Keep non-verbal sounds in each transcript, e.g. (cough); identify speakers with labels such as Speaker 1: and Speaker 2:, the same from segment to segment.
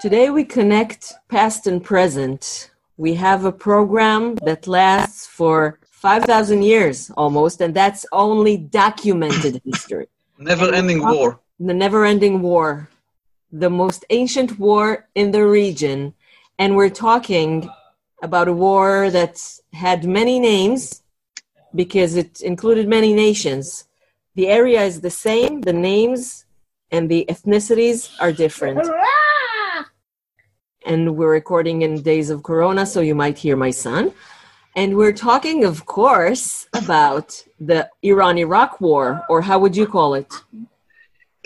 Speaker 1: Today we connect past and present. We have a program that lasts for 5,000 years almost, and that's only documented history.
Speaker 2: Never ending war.
Speaker 1: The never ending war, the most ancient war in the region. And we're talking about a war that had many names because it included many nations. The area is the same, the names and the ethnicities are different. And we're recording in days of Corona, so you might hear my son. And we're talking, of course, about the Iran Iraq war, or how would you call it?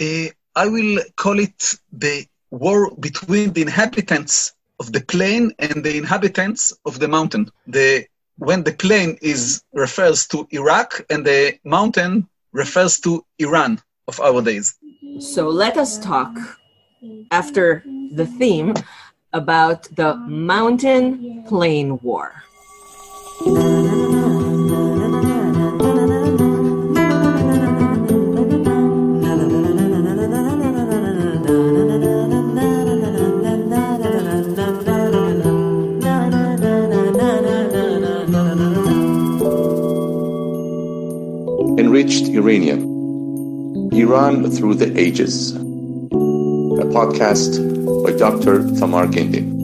Speaker 2: Uh, I will call it the war between the inhabitants of the plain and the inhabitants of the mountain. The when the plain is refers to Iraq and the mountain refers to Iran of our days.
Speaker 1: So let us talk after the theme about the ah. mountain plain war.
Speaker 3: Enriched Iranium. Iran Through the Ages, a podcast by Dr. Tamar Gindin.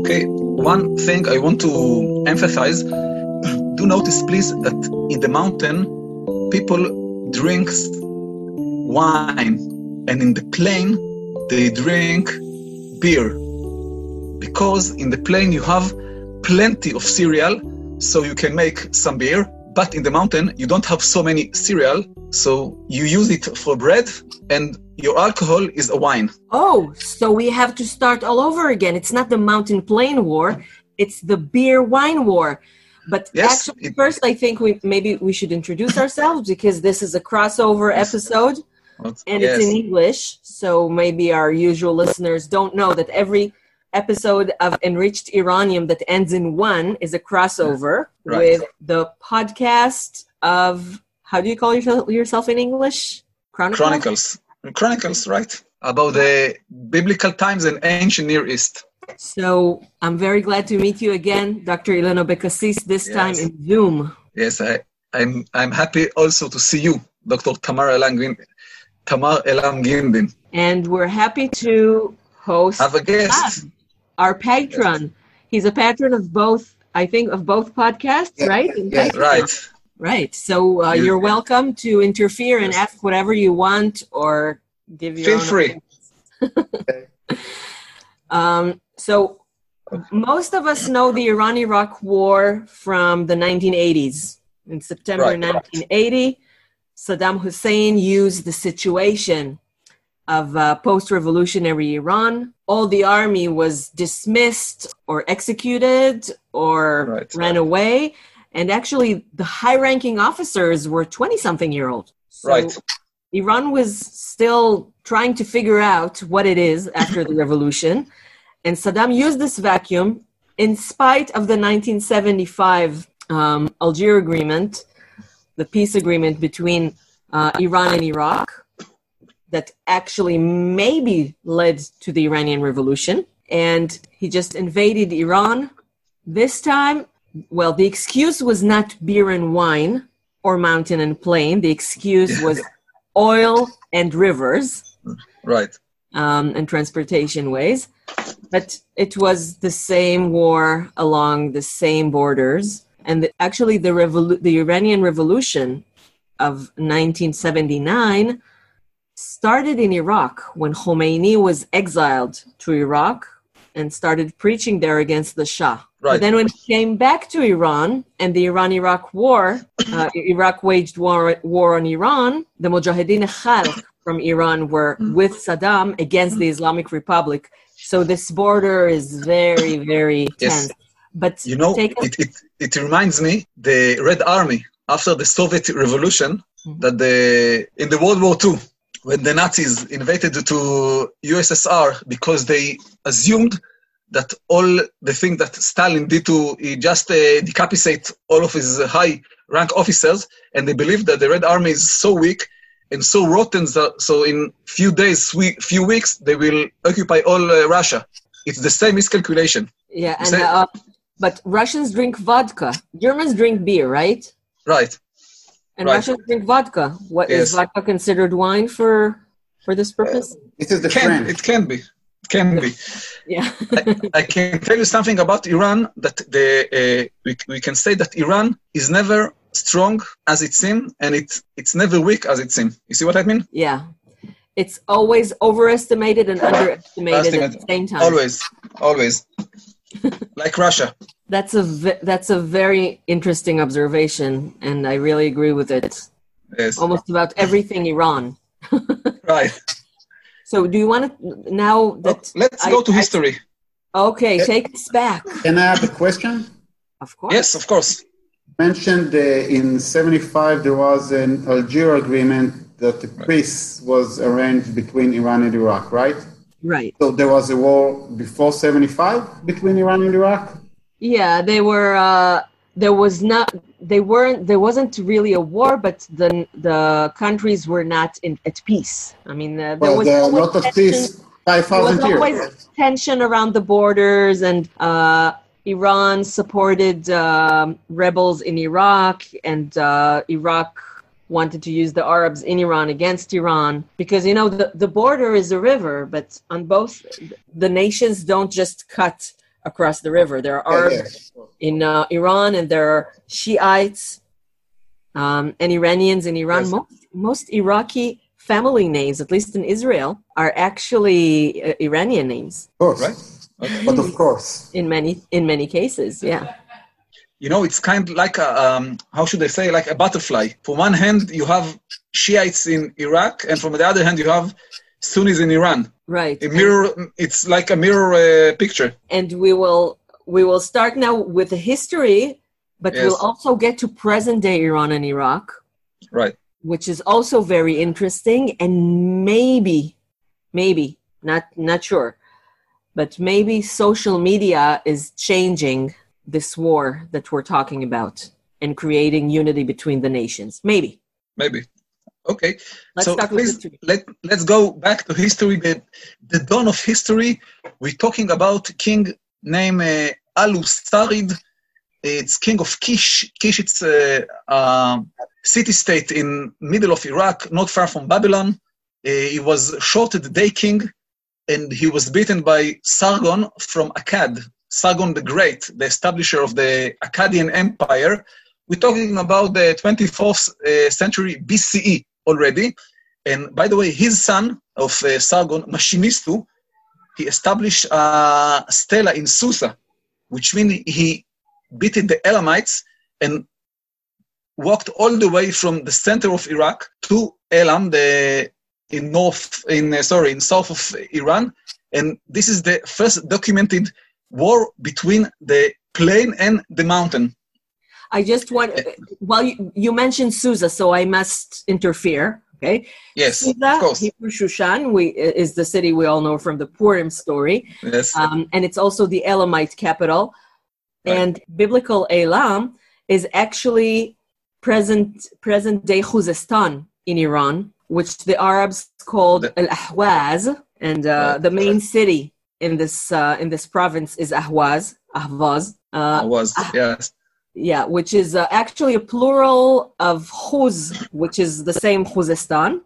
Speaker 2: Okay, one thing I want to emphasize do notice, please, that in the mountain, people drink wine, and in the plain, they drink beer. Because in the plain, you have plenty of cereal, so you can make some beer. But in the mountain, you don't have so many cereal, so you use it for bread, and your alcohol is a wine.
Speaker 1: Oh, so we have to start all over again. It's not the mountain plain war, it's the beer wine war. But
Speaker 2: Yes,
Speaker 1: actually,
Speaker 2: it-
Speaker 1: first, I think we maybe we should introduce ourselves because this is a crossover episode and
Speaker 2: yes.
Speaker 1: it's in English. So maybe our usual listeners don't know that every episode of Enriched Iranium that ends in one is a crossover
Speaker 2: Right.
Speaker 1: with the podcast of how do you call yourself, yourself in English? Chronicles.
Speaker 2: Chronicles. Chronicles, right? About the biblical times and ancient Near East.
Speaker 1: So I'm very glad to meet you again, Dr. Ilan Abecassis, this
Speaker 2: Yes.
Speaker 1: time in Zoom.
Speaker 2: Yes, I, I'm I'm happy also to see you, Dr. Tamar Elam Gin- Tamar Elam Gindin.
Speaker 1: And we're happy to host
Speaker 2: Have a guest.
Speaker 1: Our patron. He's a patron of both, I think, of both podcasts, right?
Speaker 3: Yes,
Speaker 1: Patreon.
Speaker 2: Right.
Speaker 1: Right. So uh,
Speaker 2: You-
Speaker 1: you're welcome to interfere and ask whatever you want or give your
Speaker 2: Feel
Speaker 1: own
Speaker 2: free. (laughs)
Speaker 1: um, so most of us know the Iran-Iraq War from the 1980s. In September
Speaker 2: Right.
Speaker 1: 1980, Saddam Hussein used the situation of uh, post-revolutionary Iran. All the army was dismissed or executed or
Speaker 2: Right.
Speaker 1: ran away, and actually the high-ranking officers were 20-something year old. So
Speaker 2: Right.
Speaker 1: Iran was still trying to figure out what it is after the (laughs) revolution, and Saddam used this vacuum in spite of the 1975 um, Algiers Agreement, the peace agreement between uh, Iran and Iraq, that actually maybe led to the Iranian Revolution. And he just invaded Iran. This time, well, the excuse was not beer and wine or mountain and plain. The excuse (laughs) was oil and rivers
Speaker 2: Right.
Speaker 1: um, and transportation ways. But it was the same war along the same borders. And the, actually, the, revolu- the Iranian Revolution of 1979 started in Iraq when Khomeini was exiled to Iraq and started preaching there against the Shah. But
Speaker 2: Right.
Speaker 1: then when he came back to Iran and the Iran-Iraq war, uh, Iraq waged war, war on Iran, the Mujahideen Khalq from Iran were with Saddam against the Islamic Republic. So this border is very, very
Speaker 2: Yes.
Speaker 1: tense. But
Speaker 2: You know,
Speaker 1: take a-
Speaker 2: it, it, it reminds me the Red Army after the Soviet Revolution
Speaker 1: Mhm.
Speaker 2: that the in the World War II when the Nazis invaded to USSR because they assumed that all the thing that Stalin did to he just uh, decapitate all of his high rank officers and they believed that the Red Army is so weak and so rotten. So, so in few days, few weeks, they will occupy all uh, Russia. It's the same miscalculation.
Speaker 1: Yeah, and uh, but Russians drink vodka. Germans drink beer, right?
Speaker 2: Right.
Speaker 1: And
Speaker 2: right.
Speaker 1: Russians drink vodka. What yes. is vodka considered wine for for this purpose? Uh,
Speaker 4: it is the
Speaker 2: can,
Speaker 4: trend.
Speaker 2: It can be. It can be. (laughs)
Speaker 1: Yeah.
Speaker 2: I, I, can tell you something about Iran that the uh, we, we can say that Iran is never strong as it seems and it's it's never weak as it seems. You see what I mean?
Speaker 1: Yeah. It's always overestimated and underestimated at the same time.
Speaker 2: Always, always. Like Russia.
Speaker 1: That's a that's a very interesting observation, and I really agree with it.
Speaker 2: Yes.
Speaker 1: Almost about everything Iran. (laughs)
Speaker 2: right.
Speaker 1: So, do you want to now that
Speaker 2: oh, let's I, go to history?
Speaker 1: I, okay, take us back.
Speaker 4: Can I have a question?
Speaker 1: Of course.
Speaker 2: Yes, of course.
Speaker 4: mentioned uh, in 75 there was an Algiers agreement that the peace was arranged between Iran and Iraq, right?
Speaker 1: Right.
Speaker 4: So there was a war before 75 between Iran and Iraq?
Speaker 1: Yeah, they were uh, there was not they weren't there wasn't really a war but the the countries were not in at peace. I mean uh, there
Speaker 4: well,
Speaker 1: was
Speaker 4: there not of peace 5000 years.
Speaker 1: always tension around the borders and uh, Iran supported um, rebels in Iraq and uh, Iraq wanted to use the Arabs in Iran against Iran because you know the, the border is a river, but on both the nations don't just cut across the river. There are Arabs in uh, Iran and there are Shiites um, and Iranians in Iran. Yes. Most, most Iraqi family names, at least in Israel, are actually uh, Iranian names.
Speaker 4: Of course, right? Okay. But of course,
Speaker 1: in many in many cases, yeah
Speaker 2: you know, it's kind of like a, um, how should I say, like a butterfly. From one hand, you have Shiites in Iraq, and from the other hand, you have Sunnis in Iran.
Speaker 1: Right.
Speaker 2: A mirror. It's like a mirror uh, picture.
Speaker 1: And we will we will start now with the history, but yes. we'll also get to present day Iran and Iraq.
Speaker 2: Right.
Speaker 1: Which is also very interesting, and maybe, maybe not not sure, but maybe social media is changing this war that we're talking about and creating unity between the nations. Maybe.
Speaker 2: Maybe. Okay. Let's so please let, let's go back to history. The, the dawn of history, we're talking about king named uh, Al-Usarid. It's king of Kish. Kish, it's a, a city-state in middle of Iraq, not far from Babylon. Uh, he was the day king, and he was beaten by Sargon from Akkad, Sargon the Great, the establisher of the Akkadian Empire. We're talking about the 24th uh, century BCE already. And by the way, his son of uh, Sargon, Mashimistu, he established a stela in Susa, which means he beat the Elamites and walked all the way from the center of Iraq to Elam, the in north, in uh, sorry, in south of Iran, and this is the first documented war between the plain and the mountain.
Speaker 1: I just want, well, you, you mentioned Susa, so I must interfere. Okay.
Speaker 2: Yes,
Speaker 1: Susa,
Speaker 2: of course.
Speaker 1: Hebrew Shushan we, is the city we all know from the Purim story.
Speaker 2: Yes.
Speaker 1: Um, and it's also the Elamite capital. Right. And biblical Elam is actually present present day Khuzestan in Iran, which the Arabs called Al Ahwaz, and uh, the main city in this uh, in this province is Ahwaz. Ahvaz.
Speaker 2: Uh, Ahwaz. Ah, yes.
Speaker 1: Yeah, which is uh, actually a plural of Khuz, which is the same Khuzestan,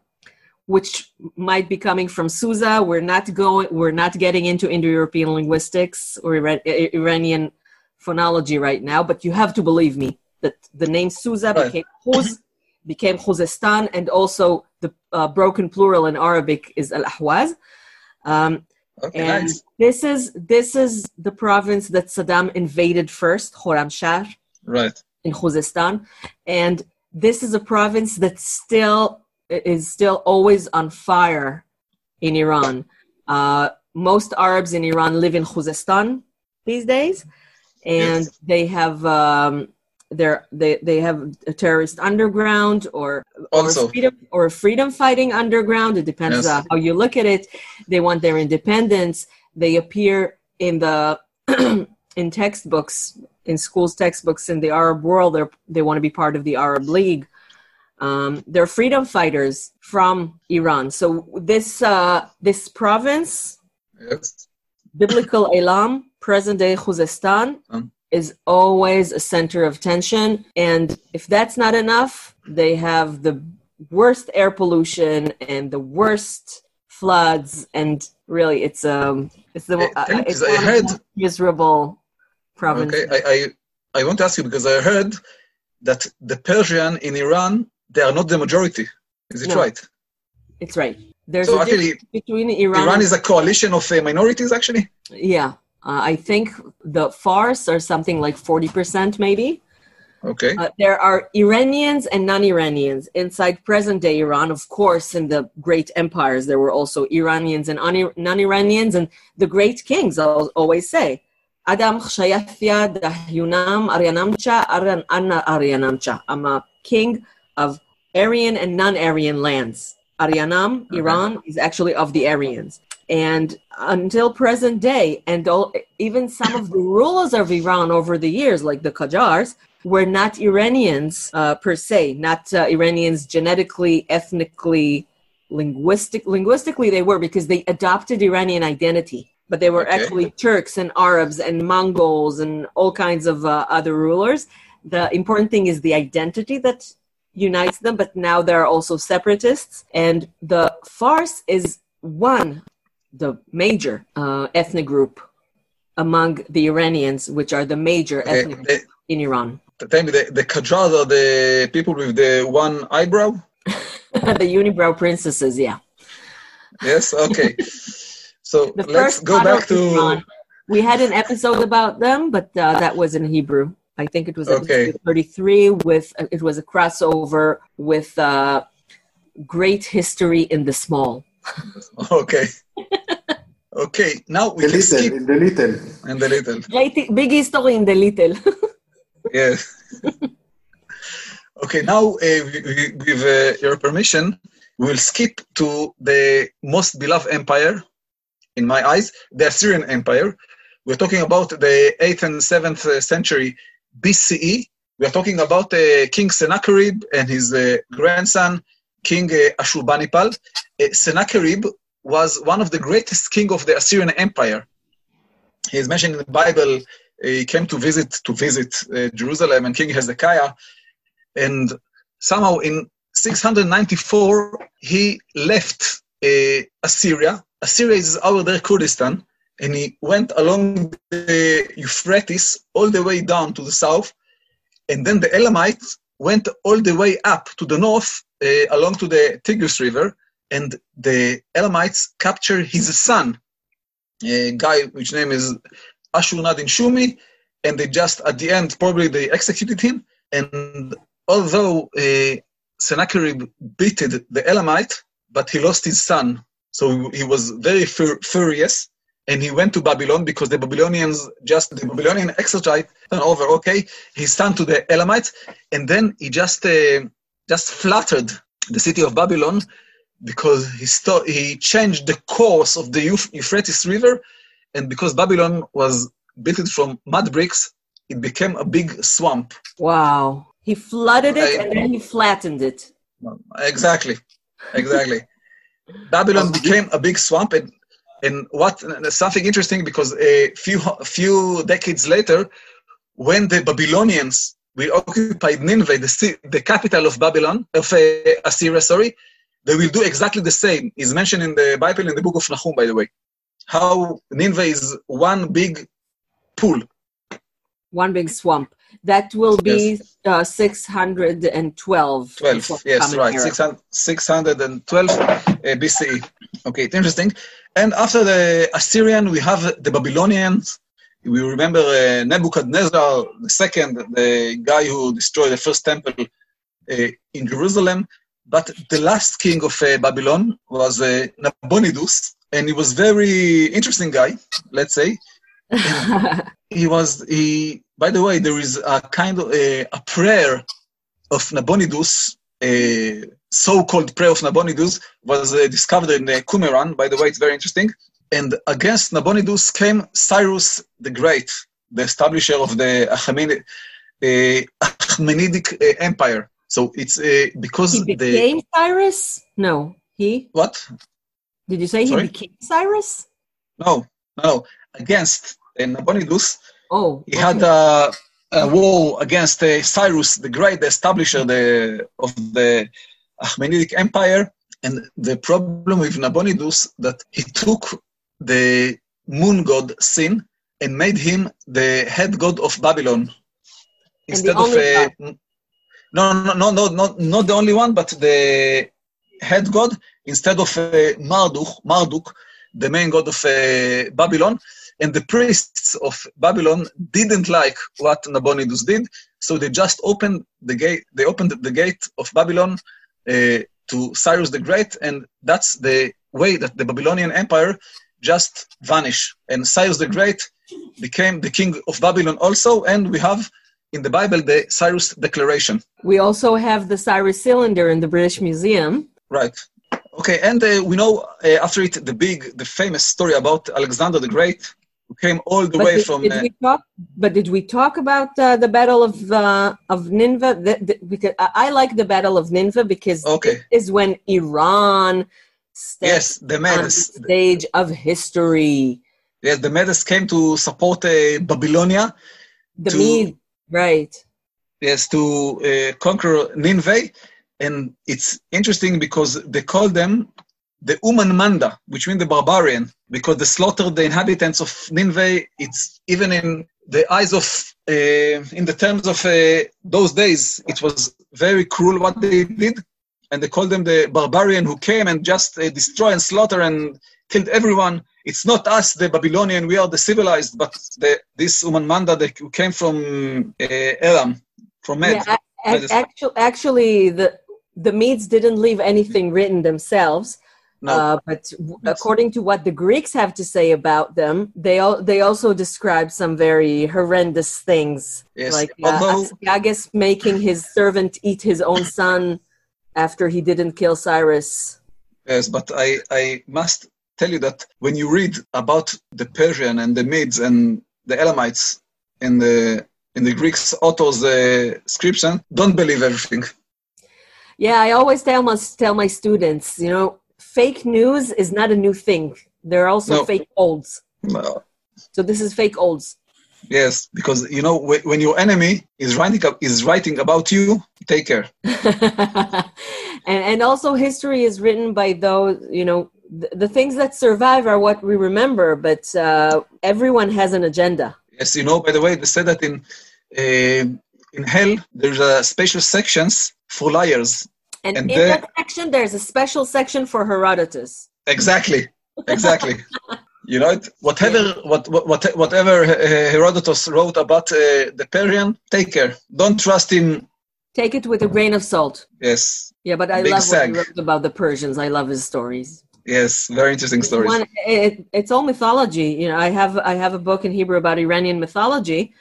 Speaker 1: which might be coming from Susa. We're not going. We're not getting into Indo-European linguistics or Iranian phonology right now, but you have to believe me that the name Susa right. became Khuz, became Khuzestan, and also the uh, broken plural in Arabic is Al Ahwaz. Um,
Speaker 2: Okay,
Speaker 1: and
Speaker 2: nice.
Speaker 1: this is this is the province that Saddam invaded first, Khorramshahr,
Speaker 2: right,
Speaker 1: in Khuzestan, and this is a province that still is still always on fire in Iran. Uh, most Arabs in Iran live in Khuzestan these days, and yes. they have um, they're, they they have a terrorist underground or or freedom or freedom fighting underground. It depends yes. uh, how you look at it. They want their independence. They appear in the (clears throat) in textbooks in schools textbooks in the Arab world. They they want to be part of the Arab League. Um, they're freedom fighters from Iran. So this uh, this province,
Speaker 2: Yes.
Speaker 1: biblical Elam, present day Khuzestan,
Speaker 2: Um.
Speaker 1: Is always a center of tension. And if that's not enough, they have the worst air pollution and the worst floods. And really, it's um, it's the uh, it's
Speaker 2: I heard-
Speaker 1: miserable provinces.
Speaker 2: Okay. I, I I want to ask you because I heard that the Persian in Iran they are not the majority. Is it
Speaker 1: No.
Speaker 2: right?
Speaker 1: It's right. There's
Speaker 2: So
Speaker 1: a
Speaker 2: actually,
Speaker 1: between Iran.
Speaker 2: Iran is a coalition of uh, minorities. Actually.
Speaker 1: yeah, uh, I think the Fars are something like forty percent, maybe.
Speaker 2: Okay.
Speaker 1: Uh, there are Iranians and non-Iranians inside present-day Iran. Of course, in the great empires, there were also Iranians and non-Iranians, and the great kings. I'll always say, Adam Chayafia Dahyunam Aryanamcha Aryan Anna Aryanamcha. I'm a king of Aryan and non-Aryan lands. Aryanam. Iran, is actually of the Aryans. And until present day, and all, even some of the (laughs) rulers of Iran over the years, like the Qajars, were not Iranians uh, per se, not uh, Iranians genetically, ethnically, linguistic. Linguistically, they were because they adopted Iranian identity, but they were
Speaker 2: Okay.
Speaker 1: actually Turks and Arabs and Mongols and all kinds of uh, other rulers. The important thing is the identity that unites them, but now there are also separatists, and the Fars is one, the major uh, ethnic group among the Iranians, which are the major
Speaker 2: Okay.
Speaker 1: ethnic group
Speaker 2: The-
Speaker 1: in Iran.
Speaker 2: Tell me, the, the Qajars are the people with the one eyebrow? (laughs)
Speaker 1: the unibrow princesses, yeah.
Speaker 2: Yes? Okay. (laughs) so
Speaker 1: The
Speaker 2: let's go back to.
Speaker 1: Iran. We had an episode about them, but uh, that was in Hebrew. I think it was episode
Speaker 2: Okay.
Speaker 1: 33 with uh, it was a crossover with uh, great history in the small. (laughs)
Speaker 2: Okay. Okay, now we
Speaker 4: The
Speaker 2: can
Speaker 4: little,
Speaker 2: skip
Speaker 4: the little.
Speaker 2: In the little.
Speaker 1: Great, big history in the little. (laughs)
Speaker 2: Yes. okay, now uh, we- we- with uh, your permission, we will skip to the most beloved empire, in my eyes, the Assyrian Empire. We're talking about the 8th and 7th uh, century BCE. We are talking about uh, King Sennacherib and his uh, grandson, King uh, Ashurbanipal. Uh, Sennacherib was one of the greatest king of the Assyrian Empire. He is mentioned in the Bible he came to visit to visit uh, Jerusalem and King Hezekiah, and somehow in 694 he left uh, Assyria. Assyria is over there Kurdistan, and he went along the Euphrates all the way down to the south, and then the Elamites went all the way up to the north uh, along to the Tigris River, and the Elamites captured his son, a guy which name is Ashurnadin Shumi, and they just at the end probably they executed him. And although uh, Sennacherib beated the Elamite, but he lost his son, so he was very fur- furious, and he went to Babylon because the Babylonians just the Babylonian exercise turned over. Okay, his son to the Elamites, and then he just uh, just flattered the city of Babylon because he sto- he changed the course of the Euth- Euphrates River and because Babylon was built from mud bricks, it became a big swamp.
Speaker 1: Wow. He flooded it
Speaker 2: I-
Speaker 1: and then he flattened it.
Speaker 2: Exactly, exactly. (laughs) Babylon became a big swamp, and and what something interesting because a few a few decades later, when the Babylonians we occupied Nineveh, the the capital of Babylon of uh, Assyria, sorry, they will do exactly the same. Is mentioned in the Bible in the book of Nahum, by the way, how Nineveh is one big pool.
Speaker 1: One big swamp. That will be uh, 612.
Speaker 2: 12, yes, right, 600, 612 uh, BCE. Okay, it's interesting. And after the Assyrian, we have the Babylonians. We remember uh, Nebuchadnezzar II, the guy who destroyed the first temple uh, in Jerusalem. But the last king of uh, Babylon was uh, Nabonidus, and he was very interesting guy, let's say. (laughs) he was he by the way there is a kind of a, a prayer of nabonidus a so-called prayer of nabonidus was uh, discovered in uh, qumran by the way it's very interesting and against nabonidus came cyrus the great the establisher of the Achaemenid, uh, Achaemenidic uh, empire So it's uh, because
Speaker 1: He
Speaker 2: the
Speaker 1: became Cyrus? No. He?
Speaker 2: what?
Speaker 1: Did you say
Speaker 2: Sorry?
Speaker 1: he became Cyrus?
Speaker 2: No, no, against uh, Nabonidus.
Speaker 1: Oh.
Speaker 2: He had a, a war against uh, Cyrus the Great, the establisher the, of the Achaemenidic Empire. And the problem with Nabonidus that he took the moon god Sin and made him the head god of Babylon instead of uh, no, no, no, no, not the only one, but the head god instead of uh, Marduk, Marduk, the main god of uh, Babylon. And the priests of Babylon didn't like what Nabonidus did, so they just opened the gate. They opened the gate of Babylon uh, to Cyrus the Great, and that's the way that the Babylonian Empire just vanished. And Cyrus the Great became the king of Babylon also, and we have in the Bible the Cyrus Declaration.
Speaker 1: We also have the Cyrus cylinder in the British Museum.
Speaker 2: Right. Okay, and uh, we know uh, after it the big, the famous story about Alexander the Great, who came all the
Speaker 1: But
Speaker 2: way
Speaker 1: did,
Speaker 2: from.
Speaker 1: did
Speaker 2: Uh,
Speaker 1: we talk? But did we talk about uh, the Battle of uh, of Nineveh? The, the, because I, like the Battle of Nineveh because
Speaker 2: Okay.
Speaker 1: it is when Iran
Speaker 2: yes, the
Speaker 1: on the
Speaker 2: Medes.
Speaker 1: stage of history.
Speaker 2: Yes, the Medes came to support uh, Babylonia.
Speaker 1: The
Speaker 2: To-
Speaker 1: Mede, right?
Speaker 2: Yes, to uh, conquer Nineveh, and it's interesting because they call them the Uman Manda, which means the barbarian, because they slaughtered the inhabitants of Nineveh. It's even in the eyes of, uh, in the terms of uh, those days, it was very cruel what they did, and they called them the barbarian who came and just uh, destroy and slaughter and killed everyone. It's not us, the Babylonian, we are the civilized, but the, this Uman Manda that came from uh, Elam, from Med.
Speaker 1: Yeah, a-
Speaker 2: Medes.
Speaker 1: a- actually, actually, the the Medes didn't leave anything written themselves.
Speaker 2: No.
Speaker 1: Uh, but w- according to what the Greeks have to say about them, they al- they also describe some very horrendous things,
Speaker 2: Yes,
Speaker 1: like uh,
Speaker 2: although-
Speaker 1: making his servant eat his own son after he didn't kill Cyrus.
Speaker 2: Yes, but I, I must tell you that when you read about the Persian and the Medes and the Elamites in the in the Greeks authors' uh, description, don't believe everything.
Speaker 1: Yeah, I always tell my tell my students, you know, fake news is not a new thing. There are also
Speaker 2: No.
Speaker 1: fake olds.
Speaker 2: No.
Speaker 1: So this is fake olds.
Speaker 2: Yes, because you know when, when your enemy is writing up, is writing about you, take care. (laughs)
Speaker 1: and and also history is written by those you know the, the things that survive are what we remember but uh, everyone has an agenda
Speaker 2: Yes, you know. By the way, they said that in uh, in hell there's a special sections for liars.
Speaker 1: and,
Speaker 2: And
Speaker 1: in that section there's a special section for herodotus
Speaker 2: Exactly, exactly. (laughs) you know, it? whatever what, what what- whatever uh, Herodotus wrote about uh, the Persian, take care. Don't trust him.
Speaker 1: take it with a grain of salt
Speaker 2: Yes,
Speaker 1: yeah but i
Speaker 2: Big
Speaker 1: love what he wrote about the persians i love his stories
Speaker 2: yes, very interesting stories.
Speaker 1: One, it, it's all mythology you know i have i have a book in hebrew about iranian mythology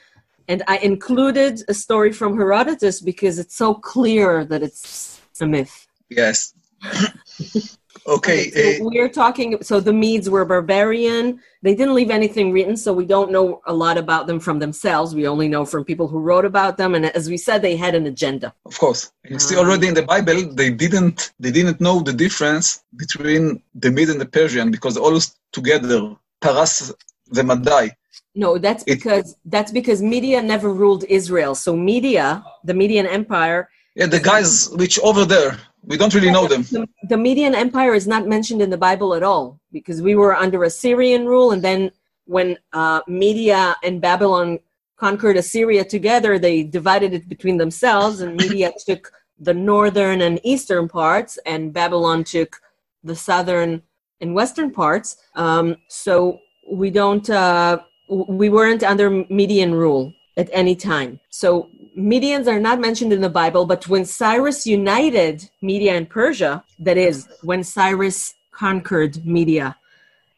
Speaker 1: and i included a story from herodotus because it's so clear that it's a myth
Speaker 2: Yes. (laughs) okay.
Speaker 1: Okay, so
Speaker 2: uh,
Speaker 1: we're talking. So the Medes were barbarian. They didn't leave anything written, so we don't know a lot about them from themselves. We only know from people who wrote about them. And as we said, they had an agenda.
Speaker 2: of course, you see
Speaker 1: Um,
Speaker 2: already in the Bible they didn't they didn't know the difference between the Mede and the Persian because all together. Paras the Madai.
Speaker 1: No, that's
Speaker 2: It-
Speaker 1: because that's because Media never ruled Israel. So Media, the Median Empire,
Speaker 2: Yeah, the guys which over there we don't really know them.
Speaker 1: the, the Median Empire is not mentioned in the Bible at all because we were under Assyrian rule, and then when uh, Media and Babylon conquered Assyria together, they divided it between themselves, and Media (laughs) took the northern and eastern parts, and Babylon took the southern and western parts. Um, so we don't, uh, we weren't under Median rule at any time. So Medians are not mentioned in the Bible, but when Cyrus united Media and Persia, that is, when Cyrus conquered Media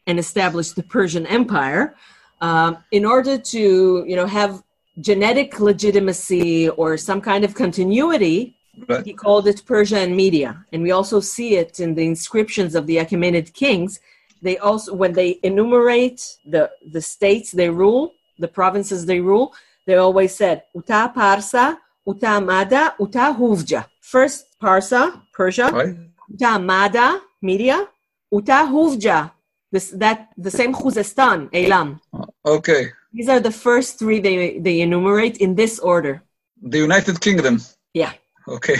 Speaker 1: and established the Persian Empire, um, in order to you know have genetic legitimacy or some kind of continuity,
Speaker 2: Right.
Speaker 1: he called it Persia and Media, and we also see it in the inscriptions of the Achaemenid kings. They also, when they enumerate the the states they rule, the provinces they rule, they always said Uta Parsa, Uta Mada, Uta Huvja. first Parsa, Persia,
Speaker 2: Right?
Speaker 1: Uta Mada, Media, Uta Huvja, this, that, the same Khuzestan, Elam.
Speaker 2: Okay.
Speaker 1: These are the first three they, they enumerate in this order.
Speaker 2: The United Kingdom.
Speaker 1: Yeah.
Speaker 2: Okay.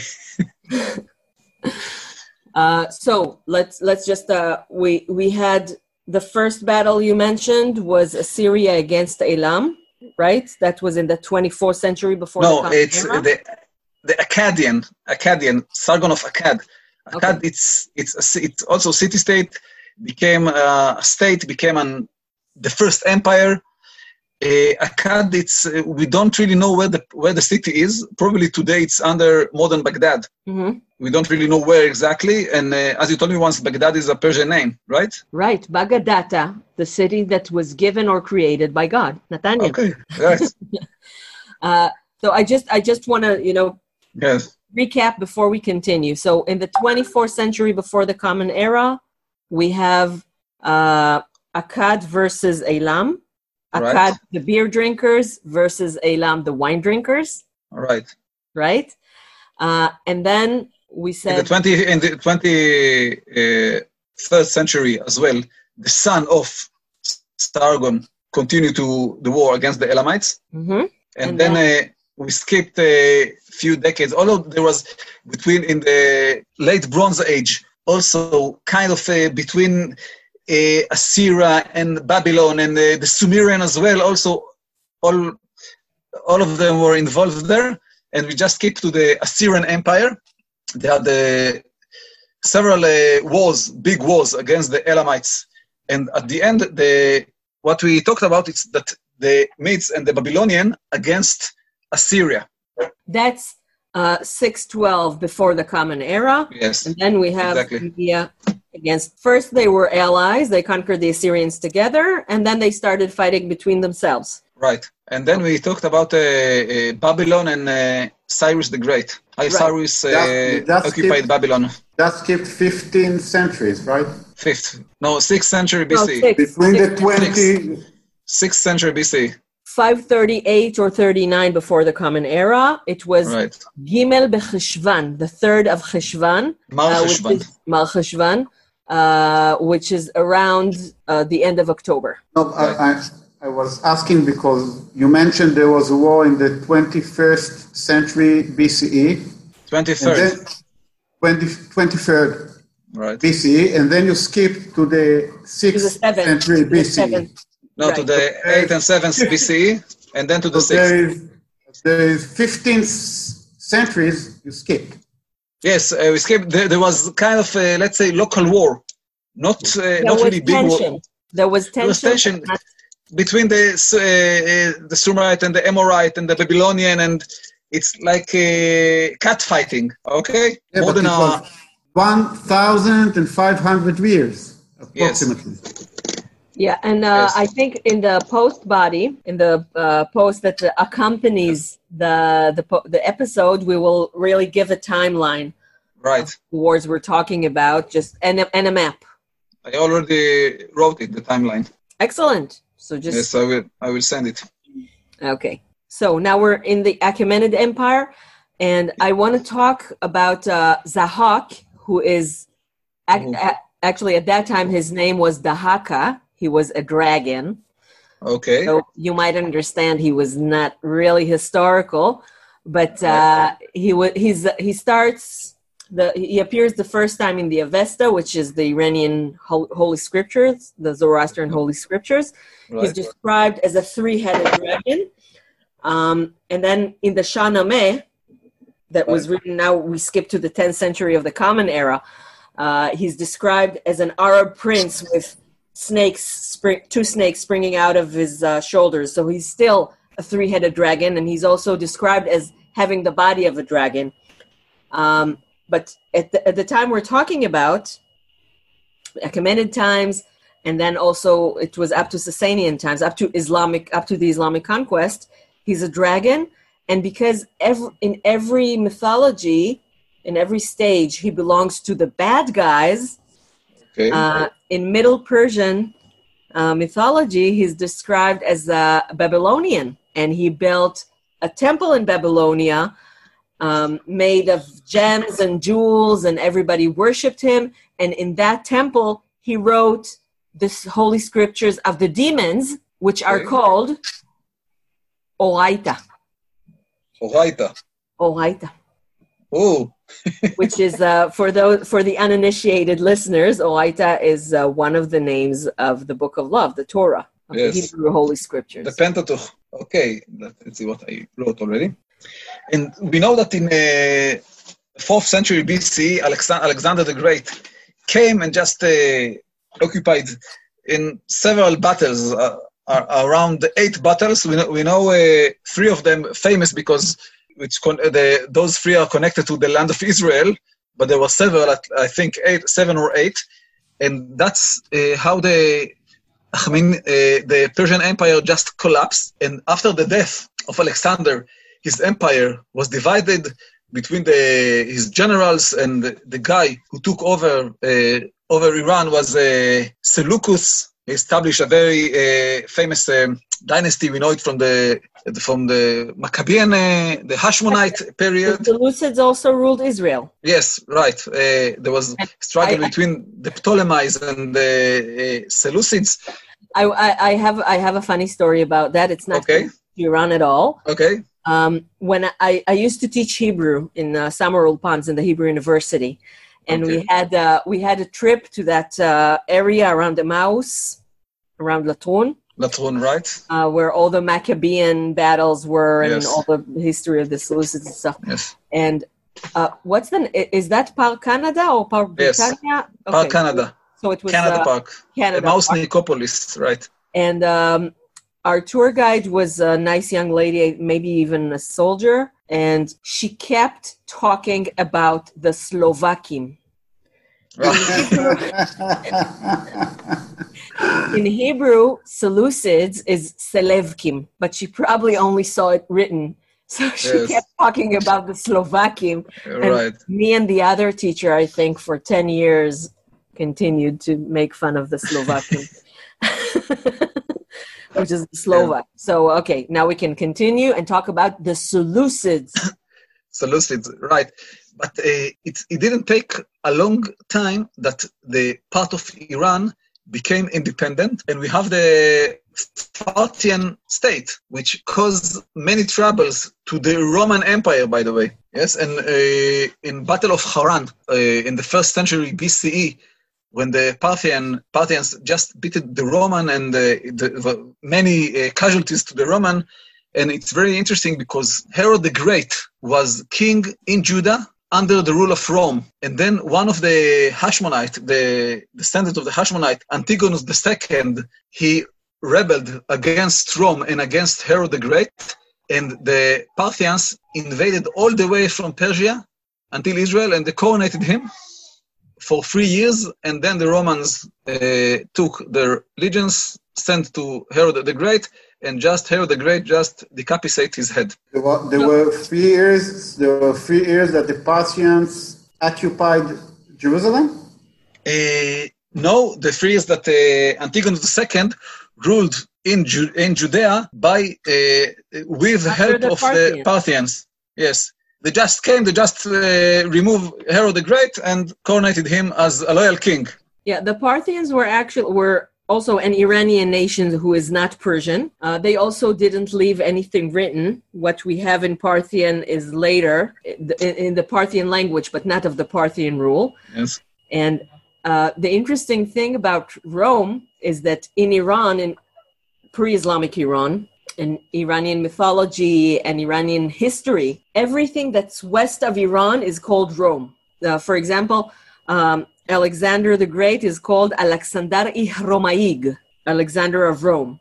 Speaker 2: (laughs)
Speaker 1: Uh, so let's let's just uh, we we had the first battle you mentioned was Assyria against Elam, right? That was in the 24th century before.
Speaker 2: No,
Speaker 1: Common
Speaker 2: it's
Speaker 1: Era?
Speaker 2: the the Akkadian, Akkadian, Sargon of Akkad. Akkad,
Speaker 1: Okay.
Speaker 2: it's it's a, it's also city state became uh, a state became an the first empire. Uh, Akkad, it's uh, we don't really know where the where the city is. Probably today it's under modern Baghdad.
Speaker 1: Mhm.
Speaker 2: We don't really know where exactly. And uh, as you told me once, Baghdad is a Persian name, right?
Speaker 1: Right, Bagadata, the city that was given or created by God, Nathaniel.
Speaker 2: Okay, right, (laughs)
Speaker 1: Uh, so I just I just want to you know
Speaker 2: yes,
Speaker 1: recap before we continue. So, in the 24th century before the Common Era, we have uh, Akkad versus Elam. Akkad,
Speaker 2: Right.
Speaker 1: the beer drinkers, versus Elam, the wine drinkers,
Speaker 2: Right.
Speaker 1: right? Uh, and then we
Speaker 2: in the
Speaker 1: said,
Speaker 2: 20 in the 21st century as well the son of sargon continued to the war against the elamites
Speaker 1: Mhm.
Speaker 2: and,
Speaker 1: And
Speaker 2: then uh, we skipped a few decades although there was between in the late bronze age also kind of uh, between uh, assyria and babylon and uh, the sumerian as well also all all of them were involved there and we just keep to the assyrian empire they had the several uh, wars, big wars against the Elamites, and at the end, the what we talked about is that the Medes and the Babylonian against Assyria.
Speaker 1: that's uh, 612 before the Common Era.
Speaker 2: Yes,
Speaker 1: And then we have
Speaker 2: Exactly.
Speaker 1: India against, first they were allies, they conquered the Assyrians together, and then they started fighting between themselves.
Speaker 2: right. And then we talked about uh, uh, Babylon and uh, Cyrus the Great.
Speaker 1: Right.
Speaker 2: Cyrus uh,
Speaker 4: That's- that's
Speaker 2: occupied
Speaker 4: it.
Speaker 2: Babylon.
Speaker 4: That skipped 15 centuries, right?
Speaker 2: Fifth, no, sixth century BC.
Speaker 1: No,
Speaker 2: BC.
Speaker 1: six.
Speaker 4: Between the
Speaker 1: Six.
Speaker 4: 20,
Speaker 2: Sixth century BC.
Speaker 1: 538 or 39 before the Common Era. It was
Speaker 2: Right.
Speaker 1: Gimel Becheshvan, the third of Cheshvan,
Speaker 2: Mar
Speaker 1: uh,
Speaker 2: Cheshvan.
Speaker 1: is Mar Cheshvan, uh, which is around uh, the end of October.
Speaker 4: no, I, I, I was asking because you mentioned there was a war in the 21st century BCE, and
Speaker 2: 23rd.
Speaker 4: then 20, 23rd
Speaker 2: Right.
Speaker 4: BCE, and then you skip to the
Speaker 1: To the
Speaker 4: 6th
Speaker 1: seventh.
Speaker 4: century
Speaker 1: to the
Speaker 4: BCE.
Speaker 1: seventh.
Speaker 2: No, to the 8th and 7th BCE, and then to the
Speaker 4: So
Speaker 2: 6th.
Speaker 4: there is, there is 15 s- centuries you skip.
Speaker 2: Yes, uh, we skipped. There, there was kind of, a, let's say, local war, not uh, not
Speaker 1: was
Speaker 2: really big war.
Speaker 1: There was tension.
Speaker 2: There was tension. between the uh, uh, the Sumerite and the Amorite and the Babylonian, and it's like uh, cat fighting. Okay,
Speaker 4: Yeah,
Speaker 2: more than
Speaker 4: it
Speaker 2: a
Speaker 4: 1,500 years, approximately.
Speaker 1: Yeah, and uh. I think in the post body, in the uh, post that accompanies the the po- the episode, we will really give a timeline
Speaker 2: right.
Speaker 1: wars we're talking about, just and a, and a map.
Speaker 2: I already wrote it, the timeline.
Speaker 1: Excellent. So just
Speaker 2: Yes, I will. I will send it.
Speaker 1: okay. So now we're in the Achaemenid Empire, and I want to talk about uh, Zahak, who is ac-
Speaker 2: Mhm.
Speaker 1: a- actually at that time his name was Dahaka. He was a dragon.
Speaker 2: Okay.
Speaker 1: So you might understand he was not really historical, but uh, he wa- he's he starts the he appears the first time in the Avesta, which is the Iranian hol- holy scriptures, the Zoroastrian holy scriptures. He's described as a three-headed dragon, um, and then in the Shahnameh, that was written. Now we skip to the 10th century of the Common Era. Uh, he's described as an Arab prince with snakes, spring, two snakes springing out of his uh, shoulders. So he's still a three-headed dragon, and he's also described as having the body of a dragon. Um, but at the, at the time we're talking about, Achaemenid times, and then also it was up to Sasanian times, up to Islamic, up to the Islamic conquest. He's a dragon, and because every, in every mythology, in every stage, he belongs to the bad guys.
Speaker 2: Okay.
Speaker 1: Uh, in Middle Persian uh, mythology, he's described as a Babylonian, and he built a temple in Babylonia um, made of gems and jewels, and everybody worshipped him. And in that temple, he wrote the holy scriptures of the demons, which are
Speaker 2: Okay.
Speaker 1: called Oraita.
Speaker 2: Oraita.
Speaker 1: Oraita.
Speaker 2: Oh,
Speaker 1: which is uh, for those for the uninitiated listeners, Oraita is uh, one of the names of the Book of Love, the Torah, of
Speaker 2: Yes.
Speaker 1: the Hebrew Holy Scriptures.
Speaker 2: the Pentateuch. Okay, let's see what I wrote already. And we know that in uh, fourth century BC, Alexan- Alexander the Great came and just uh, occupied in several battles. Uh, around eight battles. We know, we know uh, three of them famous because which con- the, those three are connected to the land of Israel, but there were several, I think eight, seven or eight, and that's uh, how the I mean, uh, the Persian Empire just collapsed, and after the death of Alexander, his empire was divided between the his generals and the, the guy who took over uh, over Iran was uh, Seleucus. He established a very uh, famous um, dynasty. We know it from the from the Maccabean, uh, the Hashmonite (laughs) period.
Speaker 1: The Seleucids also ruled Israel.
Speaker 2: Yes, right. Uh, there was struggle
Speaker 1: I-
Speaker 2: between the Ptolemies and the uh, Seleucids.
Speaker 1: I, I, I have I have a funny story about that. It's not
Speaker 2: Okay.
Speaker 1: Iran at all.
Speaker 2: Okay.
Speaker 1: Um, when I, I used to teach Hebrew in uh, Summer Pons in the Hebrew University, and we had uh, we had a trip to that uh, area around Emmaus, around Latrun.
Speaker 2: Latrun, right?
Speaker 1: uh, where all the Maccabean battles were and all the history of the Seleucids and stuff.
Speaker 2: Yes.
Speaker 1: And uh, what's the is that Par Canada or Par
Speaker 2: Yes.
Speaker 1: Britannia?
Speaker 2: Park Canada.
Speaker 1: So it was
Speaker 2: Canada
Speaker 1: uh,
Speaker 2: Park.
Speaker 1: Canada.
Speaker 2: Mouse
Speaker 1: Park.
Speaker 2: Nicopolis, right?
Speaker 1: And um, our tour guide was a nice young lady, maybe even a soldier, and she kept talking about the Slovakim. (laughs) (laughs) In Hebrew, Seleucids is Selevkim, but she probably only saw it written. So she
Speaker 2: Yes.
Speaker 1: kept talking about the Slovakim. And
Speaker 2: right.
Speaker 1: me and the other teacher, I think, for 10 years continued to make fun of the Slovakim, (laughs) which is the Slovak. So, okay, now we can continue and talk about the Seleucids.
Speaker 2: Seleucids, right. But uh, it, it didn't take a long time that the part of Iran became independent, and we have the Parthian state, which caused many troubles to the Roman Empire, by the way. Yes, and uh, in Battle of Haran uh, in the first century BCE, when the Parthian Parthians just beat the Roman and uh, the, the many uh, casualties to the Roman, and it's very interesting because Herod the Great was king in Judah under the rule of Rome. And then one of the Hashmonite, the descendant of the Hashmonite, Antigonus II, he rebelled against Rome and against Herod the Great. And the Parthians invaded all the way from Persia until Israel and they coronated him for three years. And then the Romans uh, took their legions, sent to Herod the Great, and just Herod the Great just decapitate his head.
Speaker 4: There were, there were three years. There were three years that the Parthians occupied Jerusalem.
Speaker 2: Uh, no, the three is that uh, Antigonus II ruled in Ju- in Judea by uh, with
Speaker 1: After
Speaker 2: help
Speaker 1: the
Speaker 2: of the
Speaker 1: Parthians.
Speaker 2: Parthians. Yes, they just came. They just uh, removed Herod the Great and coronated him as a loyal king.
Speaker 1: Yeah, the Parthians were actually were also an Iranian nation who is not Persian. Uh, they also didn't leave anything written. What we have in Parthian is later in, in the Parthian language, but not of the Parthian rule.
Speaker 2: Yes.
Speaker 1: And uh, the interesting thing about Rome is that in Iran, in pre-Islamic Iran, in Iranian mythology and Iranian history, everything that's west of Iran is called Rome. Uh, for example, um, Alexander the Great is called Alexander i Romaig, Alexander of Rome.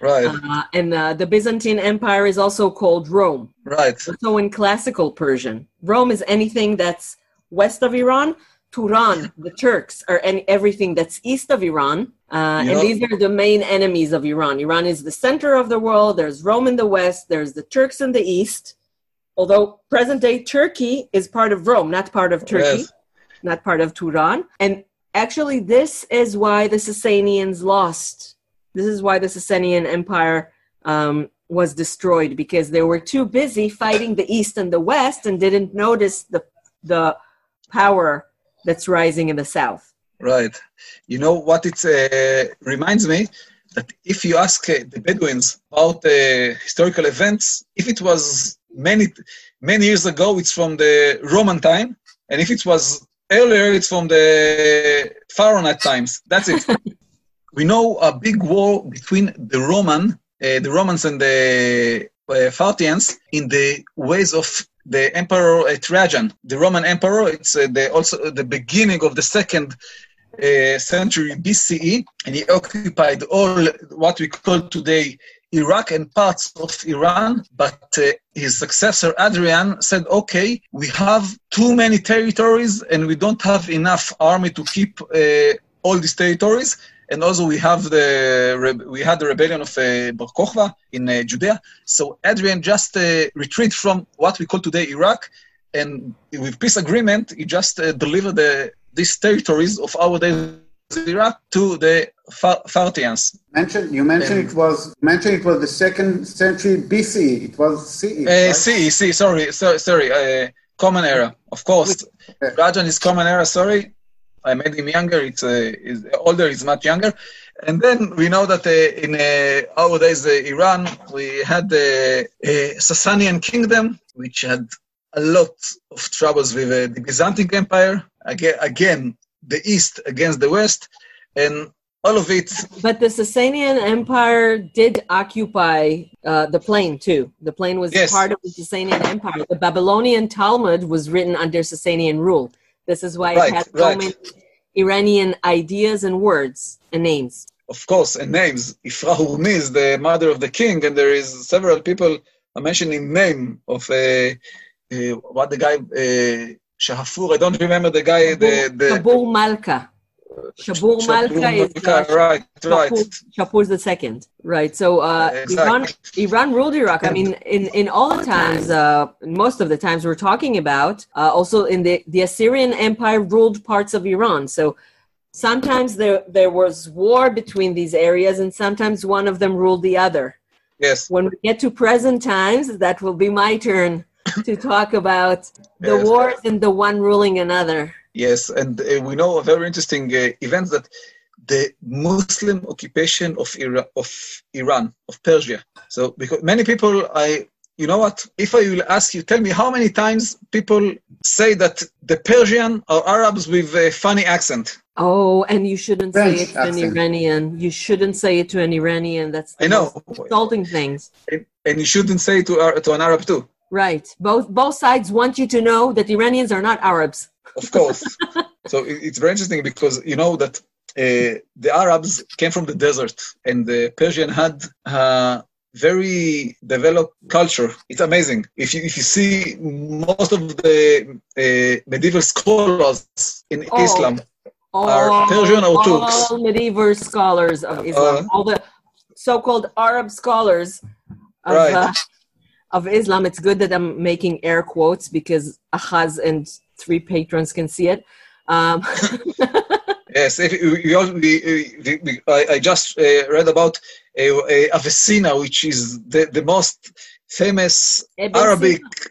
Speaker 2: Right,
Speaker 1: Uh, and uh, the Byzantine Empire is also called Rome.
Speaker 2: right,
Speaker 1: So in classical Persian, Rome is anything that's west of Iran. Turan, the Turks, are any, everything that's east of Iran. Uh. And these are the main enemies of Iran. Iran is the center of the world. There's Rome in the west. There's the Turks in the east. Although present day Turkey is part of Rome, not part of Turkey,
Speaker 2: Yes.
Speaker 1: Not part of Turan. And actually, this is why the Sasanians lost. This is why the Sasanian Empire um, was destroyed because they were too busy fighting the East and the West and didn't notice the the power that's rising in the South.
Speaker 2: Right. You know what it uh, reminds me that if you ask uh, the Bedouins about uh, historical events, if it was many many years ago, it's from the Roman time, and if it was earlier, it's from the Pharaoh at times. That's it. (laughs) we know a big war between the Roman, uh, the Romans and the uh, Parthians in the ways of the Emperor uh, Trajan, the Roman Emperor. It's uh, the, also the beginning of the second uh, century BCE, and he occupied all what we call today Iraq and parts of Iran. But uh, his successor Adrian said, "Okay, we have too many territories, and we don't have enough army to keep uh, all these territories." and also we have the we had the rebellion of uh, Bar Kokhba in uh, Judea. So Adrian just uh, from what we call today Iraq, and with peace agreement, he just uh, delivered the, these territories of our days Iraq to the Parthians.
Speaker 4: Mention, you mentioned and, it was mentioned it was the second century BC. It was CE. Uh?
Speaker 2: CE, CE. Sorry, so, sorry. Uh, common era, of course. Trajan is common era. Sorry, I made him younger. It's, uh, is older. He's much younger. And then we know that uh, in uh, our days, uh, Iran, we had the uh, Sasanian kingdom, which had a lot of troubles with uh, the Byzantine Empire. Again, again, the East against the West, and all of it.
Speaker 1: But the Sasanian Empire did occupy uh, the plain too. The plain was yes. part of the Sasanian Empire. The Babylonian Talmud was written under Sasanian rule. This is why right, it has so right. many Iranian ideas and words and names.
Speaker 2: Of course, and names. Ifrah Hurmi is the mother of the king, and there is several people mentioning name of uh, uh, what the guy uh, Shahafur. I don't remember the guy. the, the
Speaker 1: Shabur Malka. Shabur Malka is
Speaker 2: uh, right, right.
Speaker 1: Shapur the second, right? So uh, exactly. Iran, Iran ruled Iraq. I mean, in in all the times, uh, most of the times we're talking about, uh, also in the the Assyrian Empire ruled parts of Iran. So sometimes there there was war between these areas, and sometimes one of them ruled the other.
Speaker 2: Yes.
Speaker 1: When we get to present times, that will be my turn to talk about the yes. wars and the one ruling another.
Speaker 2: Yes, and uh, we know a very interesting uh, event that the Muslim occupation of Iran, of Iran, of Persia. So, because many people, I, you know what? If I will ask you, tell me how many times people say that the Persian are Arabs with a funny accent.
Speaker 1: Oh, and you shouldn't French say it to accent. an Iranian. You shouldn't say it to an Iranian. That's
Speaker 2: I know
Speaker 1: insulting things.
Speaker 2: And, and you shouldn't say it to uh, to an Arab too.
Speaker 1: Right. Both both sides want you to know that Iranians are not Arabs.
Speaker 2: Of course. (laughs) so it's very interesting because you know that uh, the Arabs came from the desert, and the Persian had a very developed culture. It's amazing. If you if you see most of the uh, medieval scholars in oh. Islam are Persian or Turks.
Speaker 1: All medieval scholars of Islam, uh, all the so-called Arab scholars of, right. Of Islam. It's good that I'm making air quotes because Ahaz and three patrons can see it. Um, (laughs)
Speaker 2: yes, if we, we, we, I, I, just uh, read about uh, uh, Avicenna, which is the, the most famous Ibn Arabic. Sina.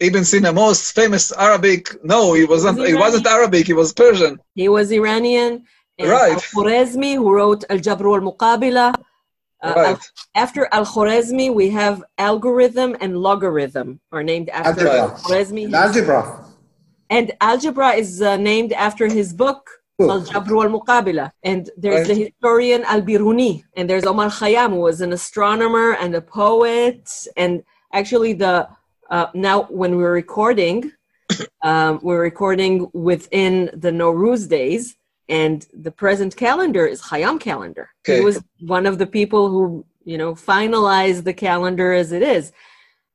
Speaker 2: Ibn Sina, most famous Arabic. No, he wasn't. He, wasn't Arabic. He was Persian.
Speaker 1: He was Iranian.
Speaker 2: And right.
Speaker 1: Al-Khwarizmi, who wrote Al-Jabr wal-Muqabila. Uh, right. after Al-Khwarizmi, we have algorithm and logarithm, are named after Al-Khwarizmi.
Speaker 4: Algebra.
Speaker 1: And algebra is uh, named after his book, Al-Jabr wal-Muqabila. And there's right. the historian Al-Biruni. And there's Omar Khayyam, who was an astronomer and a poet. And actually, the uh, now when we're recording, (coughs) um, we're recording within the Nowruz days. And the present calendar is Khayyam calendar. Okay. He was one of the people who, you know, finalized the calendar as it is.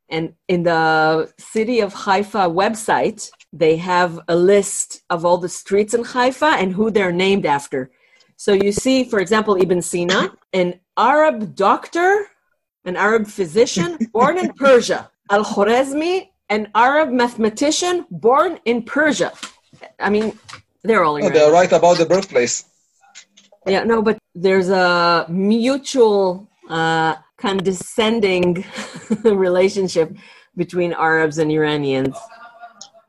Speaker 1: And in the city of Haifa website, they have a list of all the streets in Haifa and who they're named after. So you see, for example, Ibn Sina, an Arab doctor, an Arab physician (laughs) born in Persia. Al Khwarizmi, an Arab mathematician born in Persia. I mean, they're all.
Speaker 2: Oh, they're right about the birthplace.
Speaker 1: Yeah, no, but there's a mutual uh, condescending (laughs) relationship between Arabs and Iranians.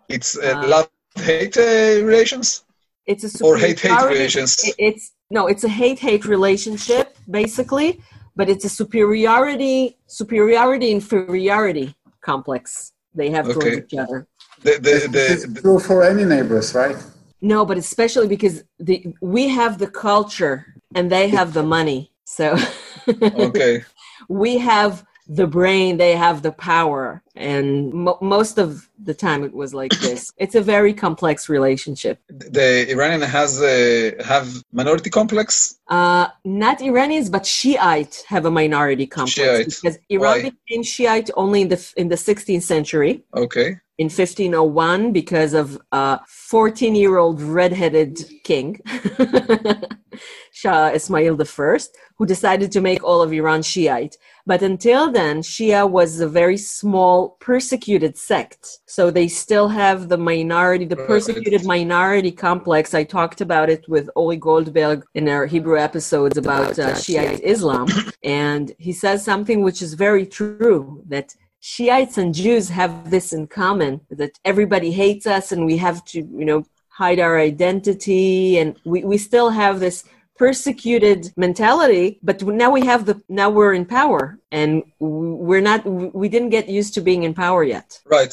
Speaker 2: It's uh,
Speaker 1: Uh,
Speaker 2: love hate uh, relations
Speaker 1: It's a
Speaker 2: or hate hate
Speaker 1: superiority-
Speaker 2: relations.
Speaker 1: It's no, it's a hate hate relationship basically, but it's a superiority superiority inferiority complex they have towards
Speaker 2: Okay.
Speaker 1: each other.
Speaker 2: The, the, the,
Speaker 4: It's
Speaker 2: the-
Speaker 4: true for any neighbors, right?
Speaker 1: No, but especially because the we have the culture and they have the money. So
Speaker 2: okay. (laughs)
Speaker 1: we have the brain, they have the power, and mo- most of the time it was like this. (coughs) It's a very complex relationship.
Speaker 2: The Iranian has a, have minority complex.
Speaker 1: Uh, not Iranians, but Shiite have a minority complex
Speaker 2: Shiite.
Speaker 1: because Iran
Speaker 2: Why?
Speaker 1: became Shiite only in the in the 16th century.
Speaker 2: Okay.
Speaker 1: In 1501 because of a 14 year old redheaded king, (laughs) Shah Ismail I, who decided to make all of Iran Shiite. But until then, Shia was a very small persecuted sect. So they still have the minority, the persecuted minority complex. I talked about it with Ori Goldberg in our Hebrew episodes about uh, Shiite Islam. And he says something which is very true that Shiites and Jews have this in common that everybody hates us and we have to, you know, hide our identity and we, we still have this persecuted mentality but now we have the now we're in power and we're not we didn't get used to being in power yet
Speaker 2: Right.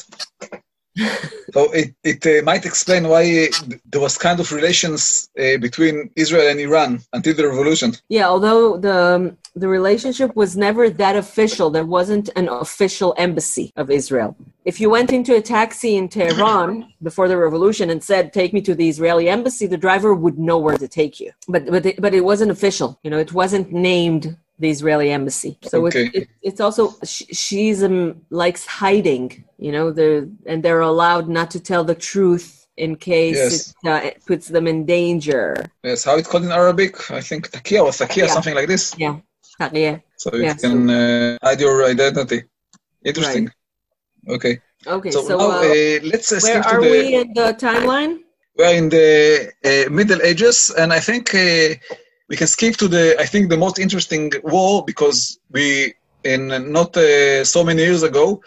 Speaker 2: so it, it uh, might explain why there was kind of relations uh, between Israel and Iran until the revolution.
Speaker 1: yeah although the the relationship was never that official there wasn't an official embassy of israel if you went into a taxi in tehran before the revolution and said take me to the israeli embassy the driver would know where to take you but but it, but it wasn't official you know it wasn't named the israeli embassy so
Speaker 2: Okay.
Speaker 1: it, it, it's also sh- shiism likes hiding you know the and they're allowed not to tell the truth in case
Speaker 2: Yes.
Speaker 1: it, uh, it puts them in danger
Speaker 2: Yes, how it's called in Arabic? I think takia or takia,
Speaker 1: Yeah.
Speaker 2: something like this.
Speaker 1: yeah yeah
Speaker 2: So you
Speaker 1: Yeah,
Speaker 2: can uh, hide your identity. Interesting. Okay.
Speaker 1: okay
Speaker 2: So,
Speaker 1: so,
Speaker 2: now
Speaker 1: uh,
Speaker 2: uh, let's uh,
Speaker 1: Where are
Speaker 2: the.
Speaker 1: we in the timeline?
Speaker 2: We're in the uh, Middle Ages, and I think uh, we can skip to the. I think the most interesting war because we, in not uh, so many years ago,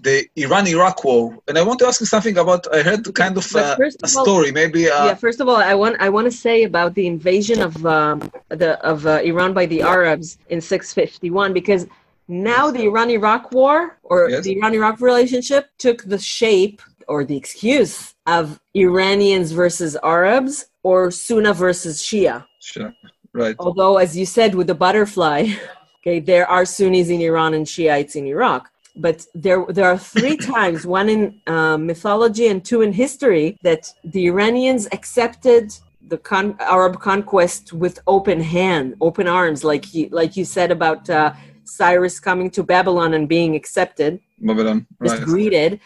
Speaker 2: the Iran-Iraq war, and I want to ask you something about. I heard kind of uh, a
Speaker 1: of all-
Speaker 2: story, maybe. Uh,
Speaker 1: yeah. First of all, I want I want to say about the invasion of um, the of uh, Iran by the Arabs in 651 because now the Iran-Iraq war or
Speaker 2: Yes.
Speaker 1: the Iran-Iraq relationship took the shape or the excuse of Iranians versus Arabs or Sunna versus Shia.
Speaker 2: Sure. Right.
Speaker 1: although as you said with the butterfly (laughs) okay there are sunnis in iran and shiites in iraq but there there are three (laughs) times one in uh, mythology and two in history that the iranians accepted the con- arab conquest with open hand open arms like you like you said about uh, cyrus coming to babylon and being accepted
Speaker 2: Babylon. Right.
Speaker 1: greeted.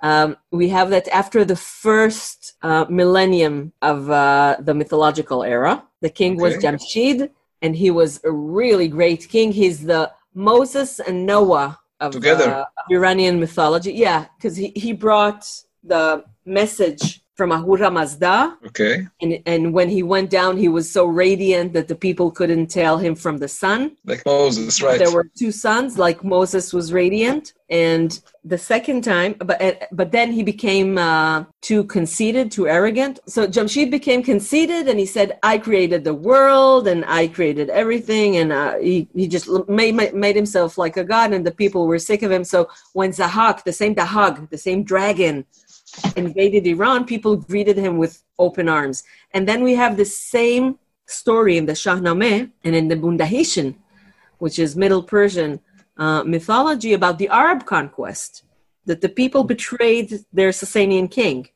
Speaker 1: Um, we have that after the first uh, millennium of uh, the mythological era, the king was
Speaker 2: Okay.
Speaker 1: Jamshid, and he was a really great king. He's the Moses and Noah of,
Speaker 2: Together.
Speaker 1: uh, Iranian mythology. Yeah, because he, he brought the message from Ahura Mazda,
Speaker 2: Okay.
Speaker 1: and, and when he went down, he was so radiant that the people couldn't tell him from the sun.
Speaker 2: Like Moses, right?
Speaker 1: There were two sons, like Moses was radiant, and the second time, but but then he became uh, too conceited, too arrogant. So Jamshid became conceited, and he said, "I created the world, and I created everything," and uh, he he just made made himself like a god, and the people were sick of him. So when Zahak, the same Dahag, the same dragon, invaded Iran, people greeted him with open arms. And then we have the same story in the Shahnameh and in the Bundahishn, which is Middle Persian uh, mythology about the Arab conquest, that the people betrayed their Sasanian king.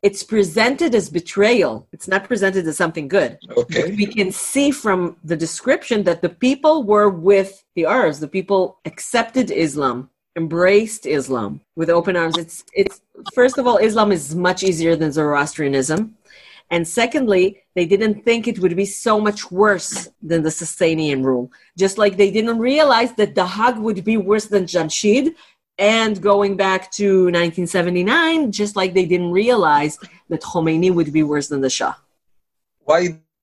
Speaker 1: It's presented as betrayal. It's not presented as something good.
Speaker 2: Okay.
Speaker 1: We can see from the description that the people were with the Arabs. The people accepted Islam, embraced Islam with open arms. It's it's first of all, Islam is much easier than Zoroastrianism. And secondly, they didn't think it would be so much worse than the Sasanian rule. Just like they didn't realize that the Hag would be worse than Jamshid. And going back to 1979, just like they didn't realize that Khomeini would be worse than the Shah.
Speaker 2: Why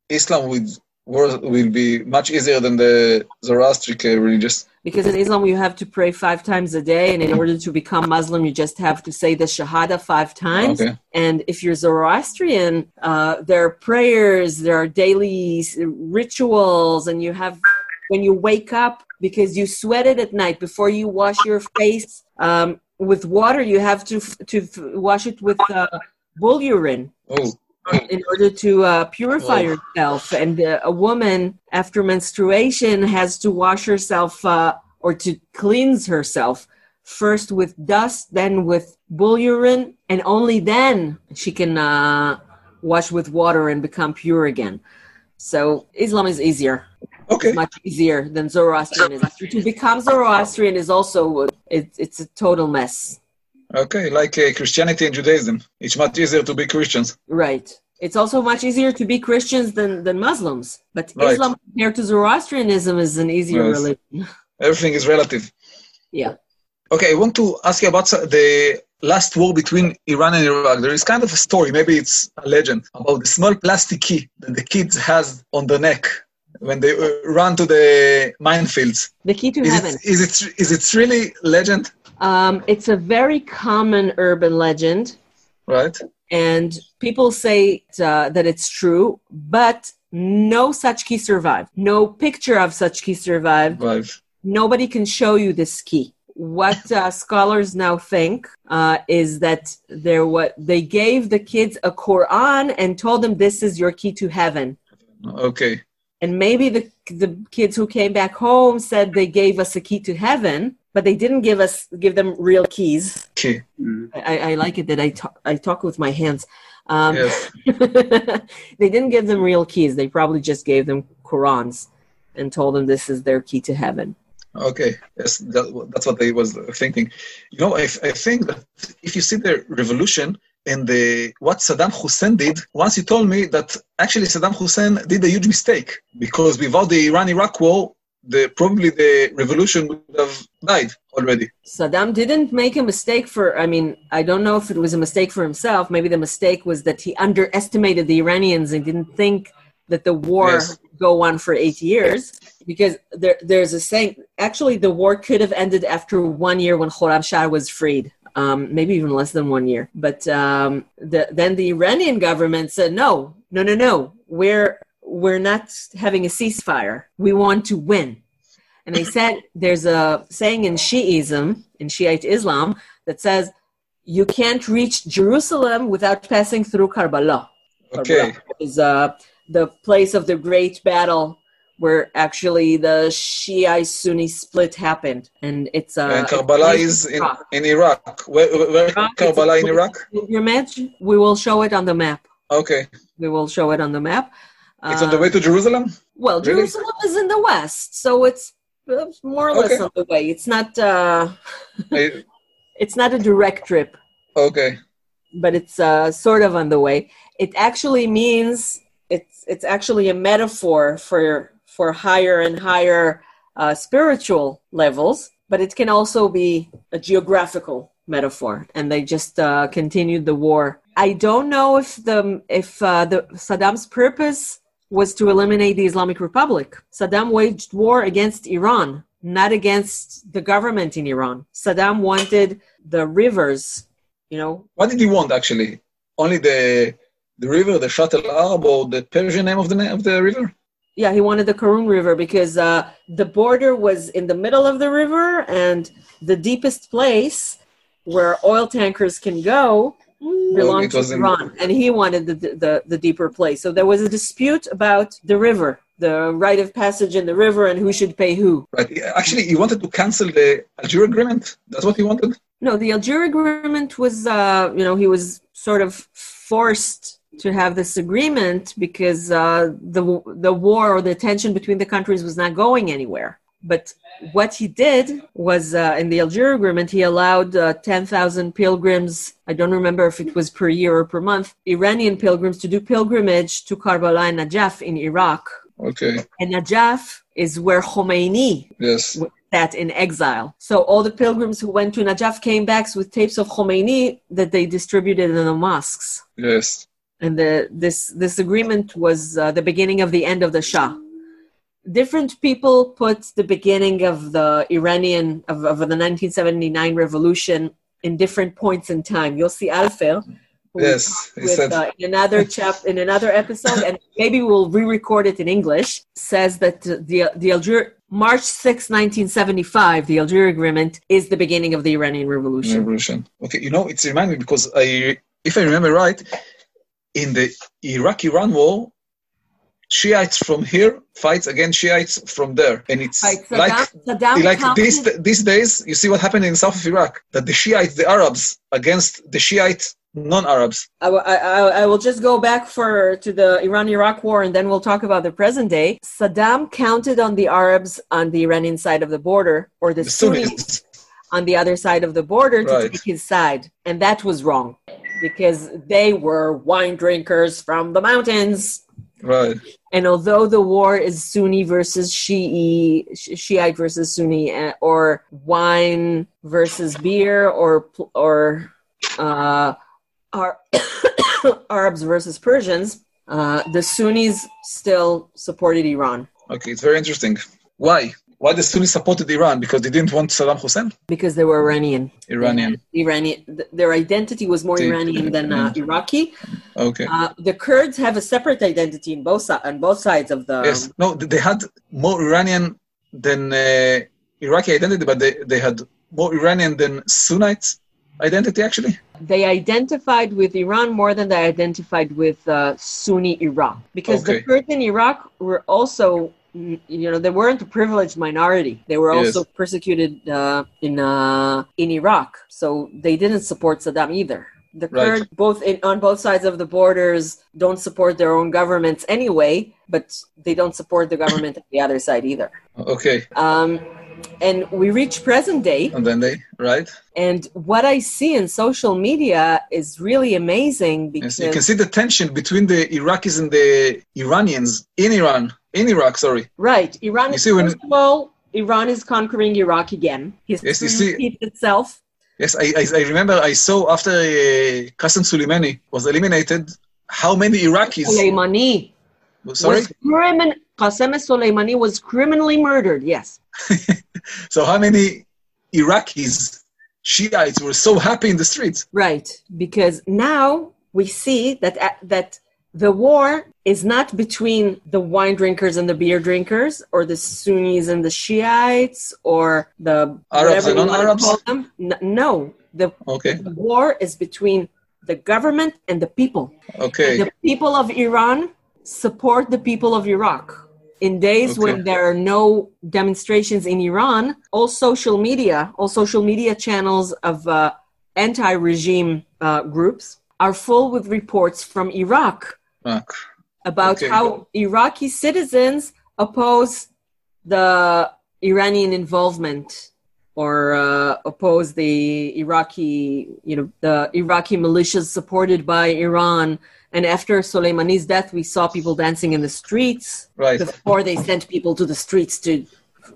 Speaker 2: Islam would will be much easier than the Zoroastric religious.
Speaker 1: Because in Islam, you have to pray five times a day, and in order to become Muslim, you just have to say the Shahada five times.
Speaker 2: Okay.
Speaker 1: And if you're Zoroastrian, uh, there are prayers, there are daily rituals, and you have when you wake up because you sweated at night before you wash your face um, with water. You have to f- to f- wash it with uh, bull urine
Speaker 2: Oh,
Speaker 1: in order to uh, purify
Speaker 2: Oh.
Speaker 1: yourself. And uh, a woman after menstruation has to wash herself uh, or to cleanse herself first with dust, then with bull urine, and only then she can uh, wash with water and become pure again. So Islam is easier,
Speaker 2: okay.
Speaker 1: much easier than Zoroastrianism. to become Zoroastrian is also it, it's a total mess.
Speaker 2: Okay, like uh, Christianity and Judaism. It's much easier to be Christians.
Speaker 1: Right. It's also much easier to be Christians than, than Muslims. But
Speaker 2: Right.
Speaker 1: Islam compared to Zoroastrianism is an easier
Speaker 2: Yes.
Speaker 1: religion. (laughs)
Speaker 2: Everything is relative.
Speaker 1: Yeah.
Speaker 2: Okay, I want to ask you about the last war between Iran and Iraq. There is kind of a story, maybe it's a legend, about the small plastic key that the kids has on the neck when they uh, run to the minefields.
Speaker 1: The key to
Speaker 2: Is
Speaker 1: heaven.
Speaker 2: it, is it is it really legend?
Speaker 1: Um, it's a very common urban legend,
Speaker 2: Right?
Speaker 1: and people say uh, that it's true, but no such key survived. No picture of such key survived.
Speaker 2: Right.
Speaker 1: nobody can show you this key. What uh, scholars now think uh, is that there what they gave the kids a Quran and told them this is your key to heaven.
Speaker 2: Okay.
Speaker 1: And maybe the the kids who came back home said they gave us a key to heaven, but they didn't give us give them real keys.
Speaker 2: Key.
Speaker 1: I, I like it that I talk I talk with my hands. Um,
Speaker 2: Yes. (laughs)
Speaker 1: they didn't give them real keys. They probably just gave them Qurans and told them this is their key to heaven.
Speaker 2: Okay, yes, that, that's what I was thinking. You know, I, I think that if you see the revolution and the what Saddam Hussein did, once you told me that actually Saddam Hussein did a huge mistake because without the Iran-Iraq war, the probably the revolution would have died already.
Speaker 1: Saddam didn't make a mistake for, I mean, I don't know if it was a mistake for himself. Maybe the mistake was that he underestimated the Iranians and didn't think that the war
Speaker 2: Yes.
Speaker 1: would go on for eight years. Because there, there's a saying, actually, the war could have ended after one year when Khorramshahr was freed. Um, maybe even less than one year. But um, the, then the Iranian government said, no, no, no, no. We're, we're not having a ceasefire. We want to win. And they said (laughs) there's a saying in Shiism, in Shiite Islam, that says you can't reach Jerusalem without passing through Karbala.
Speaker 2: Okay,
Speaker 1: Karbala is uh, the place of the great battle where actually the Shiite Sunni split happened. And it's uh,
Speaker 2: and Karbala is in,
Speaker 1: Iraq.
Speaker 2: in Iraq. Where, where
Speaker 1: Iraq,
Speaker 2: Karbala in Iraq?
Speaker 1: Pilgrimage. We will show it on the map.
Speaker 2: Okay,
Speaker 1: We will show it on the map.
Speaker 2: It's on the
Speaker 1: Uh,
Speaker 2: way to Jerusalem.
Speaker 1: Well,
Speaker 2: Really?
Speaker 1: Jerusalem is in the west, so it's uh, more or less
Speaker 2: Okay.
Speaker 1: on the way. It's not. Uh, (laughs) it's not a direct trip,
Speaker 2: okay,
Speaker 1: but it's uh, sort of on the way. It actually means it's it's actually a metaphor for for higher and higher uh, spiritual levels, but it can also be a geographical metaphor. And they just uh, continued the war. I don't know if the if uh, the Saddam's purpose was to eliminate the Islamic Republic. Saddam waged war against Iran, not against the government in Iran. Saddam wanted the rivers, you know,
Speaker 2: what did he want actually? Only the the river, the Shatt al-Arab, or the Persian name of the name of the river?
Speaker 1: yeah, he wanted the Karun River because uh, the border was in the middle of the river and the deepest place where oil tankers can go belonged
Speaker 2: it
Speaker 1: to Iran, and he wanted the, the the deeper place. So there was a dispute about the river, the right of passage in the river, and who should pay who.
Speaker 2: Right. Actually, he wanted to cancel the Algeria agreement. That's what he wanted.
Speaker 1: No, the Algeria agreement was, uh, you know, he was sort of forced to have this agreement because uh, the the war or the tension between the countries was not going anywhere. But what he did was uh, in the Algeria agreement, he allowed uh, 10,000 pilgrims. I don't remember if it was per year or per month, Iranian pilgrims to do pilgrimage to Karbala and Najaf in Iraq.
Speaker 2: Okay.
Speaker 1: And Najaf is where Khomeini
Speaker 2: Yes.
Speaker 1: that in exile. So all the pilgrims who went to Najaf came back with tapes of Khomeini that they distributed in the mosques.
Speaker 2: Yes.
Speaker 1: and the, this this agreement was uh, the beginning of the end of the Shah. Different people put the beginning of the Iranian of, of the 1979 revolution in different points in time. You'll see Alfer.
Speaker 2: Yes, he
Speaker 1: with,
Speaker 2: said-
Speaker 1: uh, in another chap in another episode, and maybe we'll re-record it in English. Says that the the Alger March 6, 1975, the Algeria Agreement is the beginning of the Iranian Revolution.
Speaker 2: Revolution. Okay, you know, it's reminding me because I, if I remember right, in the Iraq-Iran war, Shiites from here fights against Shiites from there, and it's
Speaker 1: Right, Saddam,
Speaker 2: like
Speaker 1: Saddam
Speaker 2: like
Speaker 1: counted-
Speaker 2: these these days. You see what happened in south of Iraq that the Shiites, the Arabs, against the Shiite non-Arabs.
Speaker 1: I, I, I- I will just go back for to the Iran-Iraq war, and then we'll talk about the present day. Saddam counted on the Arabs on the Iranian side of the border, or the
Speaker 2: The
Speaker 1: Sunnis
Speaker 2: Sunnis.
Speaker 1: on the other side of the border to
Speaker 2: Right.
Speaker 1: take his side, and that was wrong because they were wine drinkers from the mountains.
Speaker 2: Right.
Speaker 1: And although the war is Sunni versus Shi'i, Shiite versus Sunni, uh, or wine versus beer, or or uh, Ar- (coughs) Arabs versus Persians, uh, the Sunnis still supported Iran
Speaker 2: Okay, it's very interesting. Why? Why the Sunnis supported Iran? Because they didn't want Saddam Hussein?
Speaker 1: because they were Iranian.
Speaker 2: Iranian.
Speaker 1: Iranian. Their identity was more Iranian than uh, Iraqi.
Speaker 2: Okay.
Speaker 1: Uh, the Kurds have a separate identity in both on both sides of the.
Speaker 2: yes. No, they had more Iranian than uh, Iraqi identity, but they, they had more Iranian than Sunnite identity, actually.
Speaker 1: They identified with Iran more than they identified with uh, Sunni Iraq because the Kurds in Iraq were also. You know, they weren't a privileged minority. They were
Speaker 2: Yes.
Speaker 1: also persecuted uh, in uh, in Iraq, so they didn't support Saddam either. The
Speaker 2: Right.
Speaker 1: Kurds, both in, on both sides of the borders, don't support their own governments anyway, but they don't support the government on the other side either.
Speaker 2: Okay.
Speaker 1: Um, and we reach present day,
Speaker 2: And then they, right?
Speaker 1: and what I see in social media is really amazing
Speaker 2: Yes. You can see the tension between the Iraqis and the Iranians in Iran, in Iraq, sorry.
Speaker 1: right, Iran.
Speaker 2: You see when-
Speaker 1: first of all, Iran is conquering Iraq again. History
Speaker 2: Yes, you see-
Speaker 1: repeats itself.
Speaker 2: Yes, I, I, I remember I saw after uh, Qasem Soleimani was eliminated, how many Iraqis,
Speaker 1: Soleimani
Speaker 2: sorry?
Speaker 1: was crimin. Qasem Soleimani was criminally murdered. Yes, (laughs)
Speaker 2: So how many Iraqis, Shiites were so happy in the streets?
Speaker 1: right. Because now we see that uh, that the war is not between the wine drinkers and the beer drinkers, or the Sunnis and the Shiites, or the
Speaker 2: Arabs and non-Arabs?
Speaker 1: them. No, the
Speaker 2: Okay,
Speaker 1: The war is between the government and the people.
Speaker 2: okay,
Speaker 1: The people of Iran support the people of Iraq. In days
Speaker 2: Okay.
Speaker 1: when there are no demonstrations in Iran, all social media, all social media channels of uh, anti regime uh, groups are full with reports from Iraq. About
Speaker 2: Okay.
Speaker 1: how Iraqi citizens oppose the Iranian involvement or uh, oppose the Iraqi, you know, the Iraqi militias supported by Iran. And after Soleimani's death, we saw people dancing in the streets
Speaker 2: Right,
Speaker 1: before they sent people to the streets to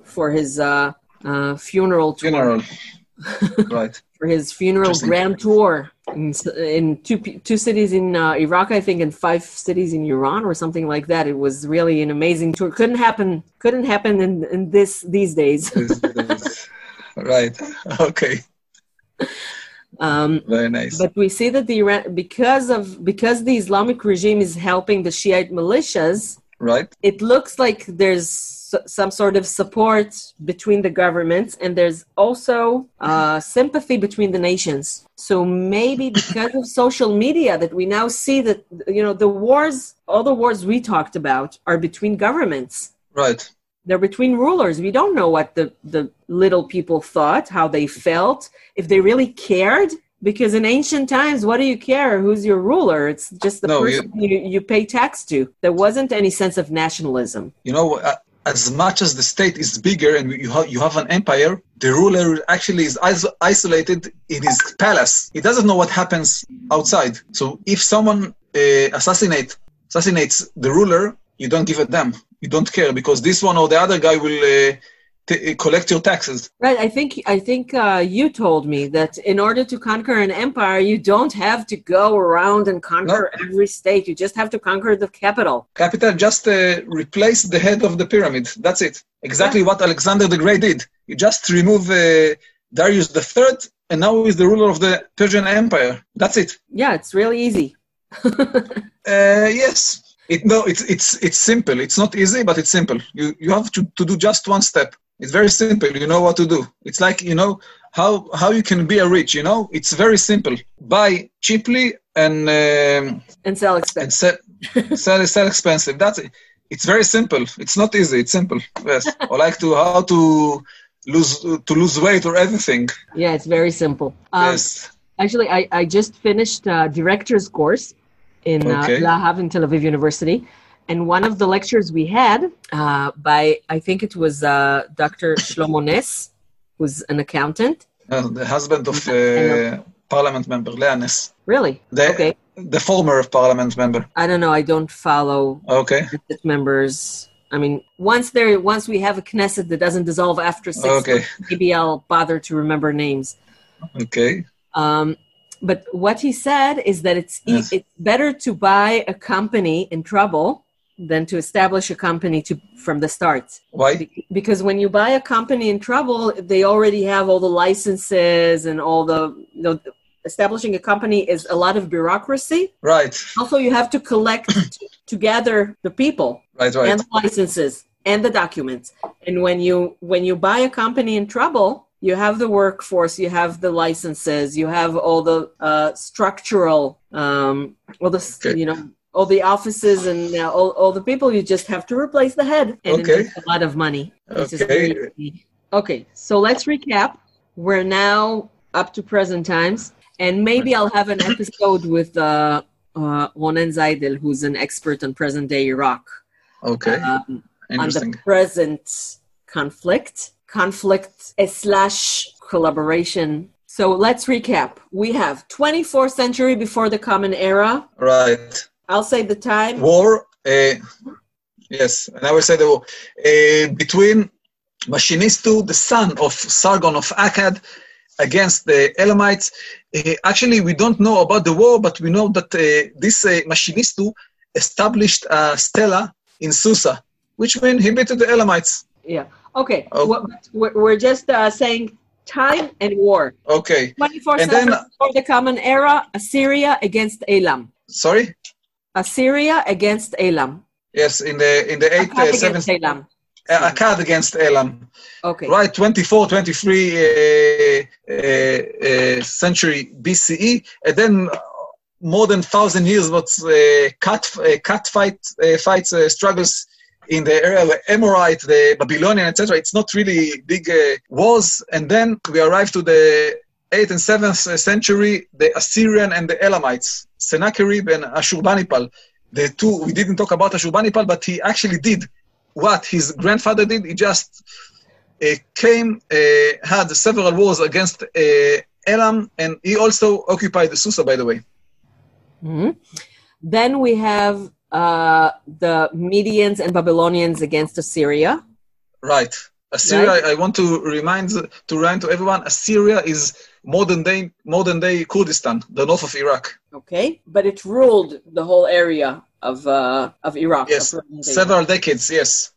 Speaker 1: for his uh, uh, funeral tour
Speaker 2: general. (laughs) right,
Speaker 1: for his funeral grand tour in, in two two cities in uh, Iraq, I think, and five cities in Iran or something like that. It was really an amazing tour. Couldn't happen. Couldn't happen in, in this these days. (laughs)
Speaker 2: Right, okay,
Speaker 1: um,
Speaker 2: very nice.
Speaker 1: but we see that the Iran because of because the Islamic regime is helping the Shiite militias.
Speaker 2: Right,
Speaker 1: It looks like there's some sort of support between the governments, and there's also uh, sympathy between the nations. So maybe because of social media, that we now see that you know the wars, all the wars we talked about, are between governments.
Speaker 2: right,
Speaker 1: They're between rulers. We don't know what the, the little people thought, how they felt, if they really cared. Because in ancient times, what do you care? Who's your ruler? It's just the
Speaker 2: No,
Speaker 1: person you, you pay tax to. There wasn't any sense of nationalism.
Speaker 2: you know, uh, as much as the state is bigger and you have you have an empire, the ruler actually is is- isolated in his palace. He doesn't know what happens outside. So if someone uh, assassinate assassinates the ruler, you don't give a damn. You don't care because this one or the other guy will uh, t- collect your taxes.
Speaker 1: Right. I think I think uh, you told me that in order to conquer an empire, you don't have to go around and conquer every state. You just have to conquer the capital.
Speaker 2: Capital just uh, replace the head of the pyramid. That's it. Exactly what Alexander the Great did. He just removed uh, Darius III, and now he's the ruler of the Persian Empire. That's it.
Speaker 1: Yeah, it's really easy. (laughs)
Speaker 2: Uh, yes. It, no, it's it's it's simple. It's not easy, but it's simple. You you have to, to do just one step. It's very simple. You know what to do. It's like you know how how you can be a rich. You know, it's very simple. Buy cheaply and um,
Speaker 1: and sell
Speaker 2: and
Speaker 1: expensive.
Speaker 2: sell (laughs) sell sell expensive. That's it. It's very simple. It's not easy. It's simple. Yes. (laughs) or like to how to lose to lose weight or everything.
Speaker 1: Yeah, it's very simple. Um,
Speaker 2: yes.
Speaker 1: Actually, I, I just finished a director's course in
Speaker 2: Okay.
Speaker 1: uh, Lahav in Tel Aviv University. And one of the lectures we had uh, by, I think it was uh, Dr. Shlomo Ness, who's an accountant.
Speaker 2: Uh, the husband of uh, parliament member Leah Ness,
Speaker 1: Really?
Speaker 2: the
Speaker 1: Okay.
Speaker 2: the former parliament member.
Speaker 1: I don't know. I don't follow
Speaker 2: Okay.
Speaker 1: Knesset members. I mean, once there, once we have a Knesset that doesn't dissolve after six,
Speaker 2: Okay.
Speaker 1: months, maybe I'll bother to remember names.
Speaker 2: Okay.
Speaker 1: Um, but what he said is that it's e- it's better to buy a company in trouble than to establish a company to from the start.
Speaker 2: Why?
Speaker 1: Be- Because when you buy a company in trouble, they already have all the licenses and all the you know. Establishing a company is a lot of bureaucracy.
Speaker 2: Right.
Speaker 1: Also, you have to collect (clears throat) to, to gather the people
Speaker 2: Right. Right.
Speaker 1: and the licenses and the documents. And when you when you buy a company in trouble, you have the workforce, you have the licenses, you have all the uh, structural, um, all the
Speaker 2: Okay.
Speaker 1: you know all the offices and uh, all, all the people. You just have to replace the head, and
Speaker 2: Okay.
Speaker 1: a lot of money.
Speaker 2: Okay.
Speaker 1: Okay, so let's recap. We're now up to present times, and maybe I'll have an episode with uh, uh, Ronen Zeidel, who's an expert on present day Iraq
Speaker 2: Okay.
Speaker 1: um, on the present conflict, conflict slash collaboration. So let's recap. We have 24th century before the Common Era.
Speaker 2: Right.
Speaker 1: I'll say the time.
Speaker 2: War. Uh, yes. And I will say the war uh, between Manishtushu, the son of Sargon of Akkad, against the Elamites. Uh, actually, we don't know about the war, but we know that uh, this uh, Manishtushu established a stela in Susa, which means he beat the Elamites.
Speaker 1: Yeah. Okay.
Speaker 2: Oh.
Speaker 1: What- We're, just uh, saying time and war.
Speaker 2: Okay.
Speaker 1: 24th
Speaker 2: And then-
Speaker 1: before the Common Era. Assyria against Elam.
Speaker 2: Sorry.
Speaker 1: Assyria against Elam.
Speaker 2: Yes, in the in the eighth, uh, seventh,
Speaker 1: Elam.
Speaker 2: uh, Akkad against Elam.
Speaker 1: Okay.
Speaker 2: right 24 23 uh, uh, uh, century bce and then more than thousand years what uh, cat uh, cat fight uh, fights uh, struggles in the area of Amorite, the Babylonian, etc. It's not really big uh, wars. And then we arrive to the 8th and 7th century, the Assyrian and the Elamites, Sennacherib and Ashurbanipal. The two, we didn't talk about Ashurbanipal, but he actually did what his grandfather did. He just uh, came, uh, had several wars against uh, Elam, and he also occupied Susa, by the way.
Speaker 1: Mhm. Then we have uh, the Medians and Babylonians against Assyria.
Speaker 2: Right. Assyria,
Speaker 1: Right.
Speaker 2: I want to remind to remind to everyone, Assyria is modern day modern day Kurdistan, the north of Iraq.
Speaker 1: Okay, but it ruled the whole area of uh, of Iraq.
Speaker 2: Yes,
Speaker 1: of
Speaker 2: several decades. Yes,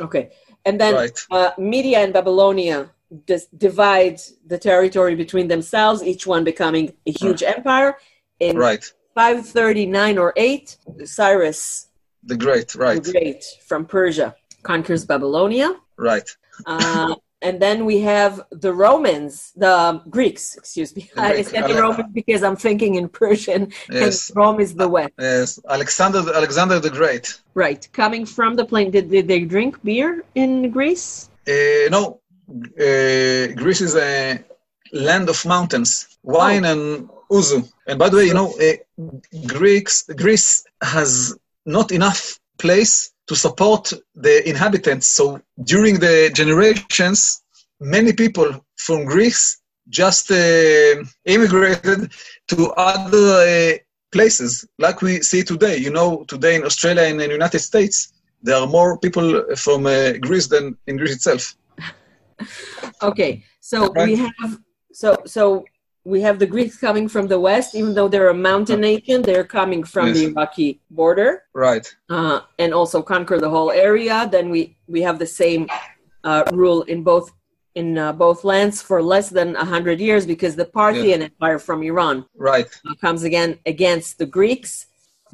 Speaker 1: Okay, and then
Speaker 2: right.
Speaker 1: uh, Media and Babylonia dis- divide the territory between themselves, each one becoming a huge empire. In
Speaker 2: Right.
Speaker 1: 539 or 8, Cyrus
Speaker 2: The Great. Right.
Speaker 1: the Great from Persia conquers Babylonia.
Speaker 2: Right.
Speaker 1: Uh, (laughs) and then we have the Romans, the um, Greeks, excuse me.
Speaker 2: The
Speaker 1: I said the Romans because I'm thinking in Persian,
Speaker 2: Yes.
Speaker 1: and Rome is the West.
Speaker 2: Yes. Alexander Alexander the Great.
Speaker 1: Right. Coming from the plain, did, did they drink beer in Greece?
Speaker 2: Uh, no, uh, Greece is a land of mountains, wine and ouzo. And by the way, you know, uh, Greeks, Greece has not enough place to support the inhabitants. So during the generations, many people from Greece just uh, immigrated to other uh, places, like we see today. You know, today in Australia and in the United States, there are more people from uh, Greece than in Greece itself. (laughs)
Speaker 1: okay, so we have so so we have the Greeks coming from the west, even though they're a mountain nation, they're coming from the Iraqi border.
Speaker 2: Right.
Speaker 1: uh, and also conquer the whole area. Then we we have the same uh, rule in both in uh, both lands for less than hundred years because the Parthian Empire from Iran
Speaker 2: Right.
Speaker 1: uh, comes again against the Greeks,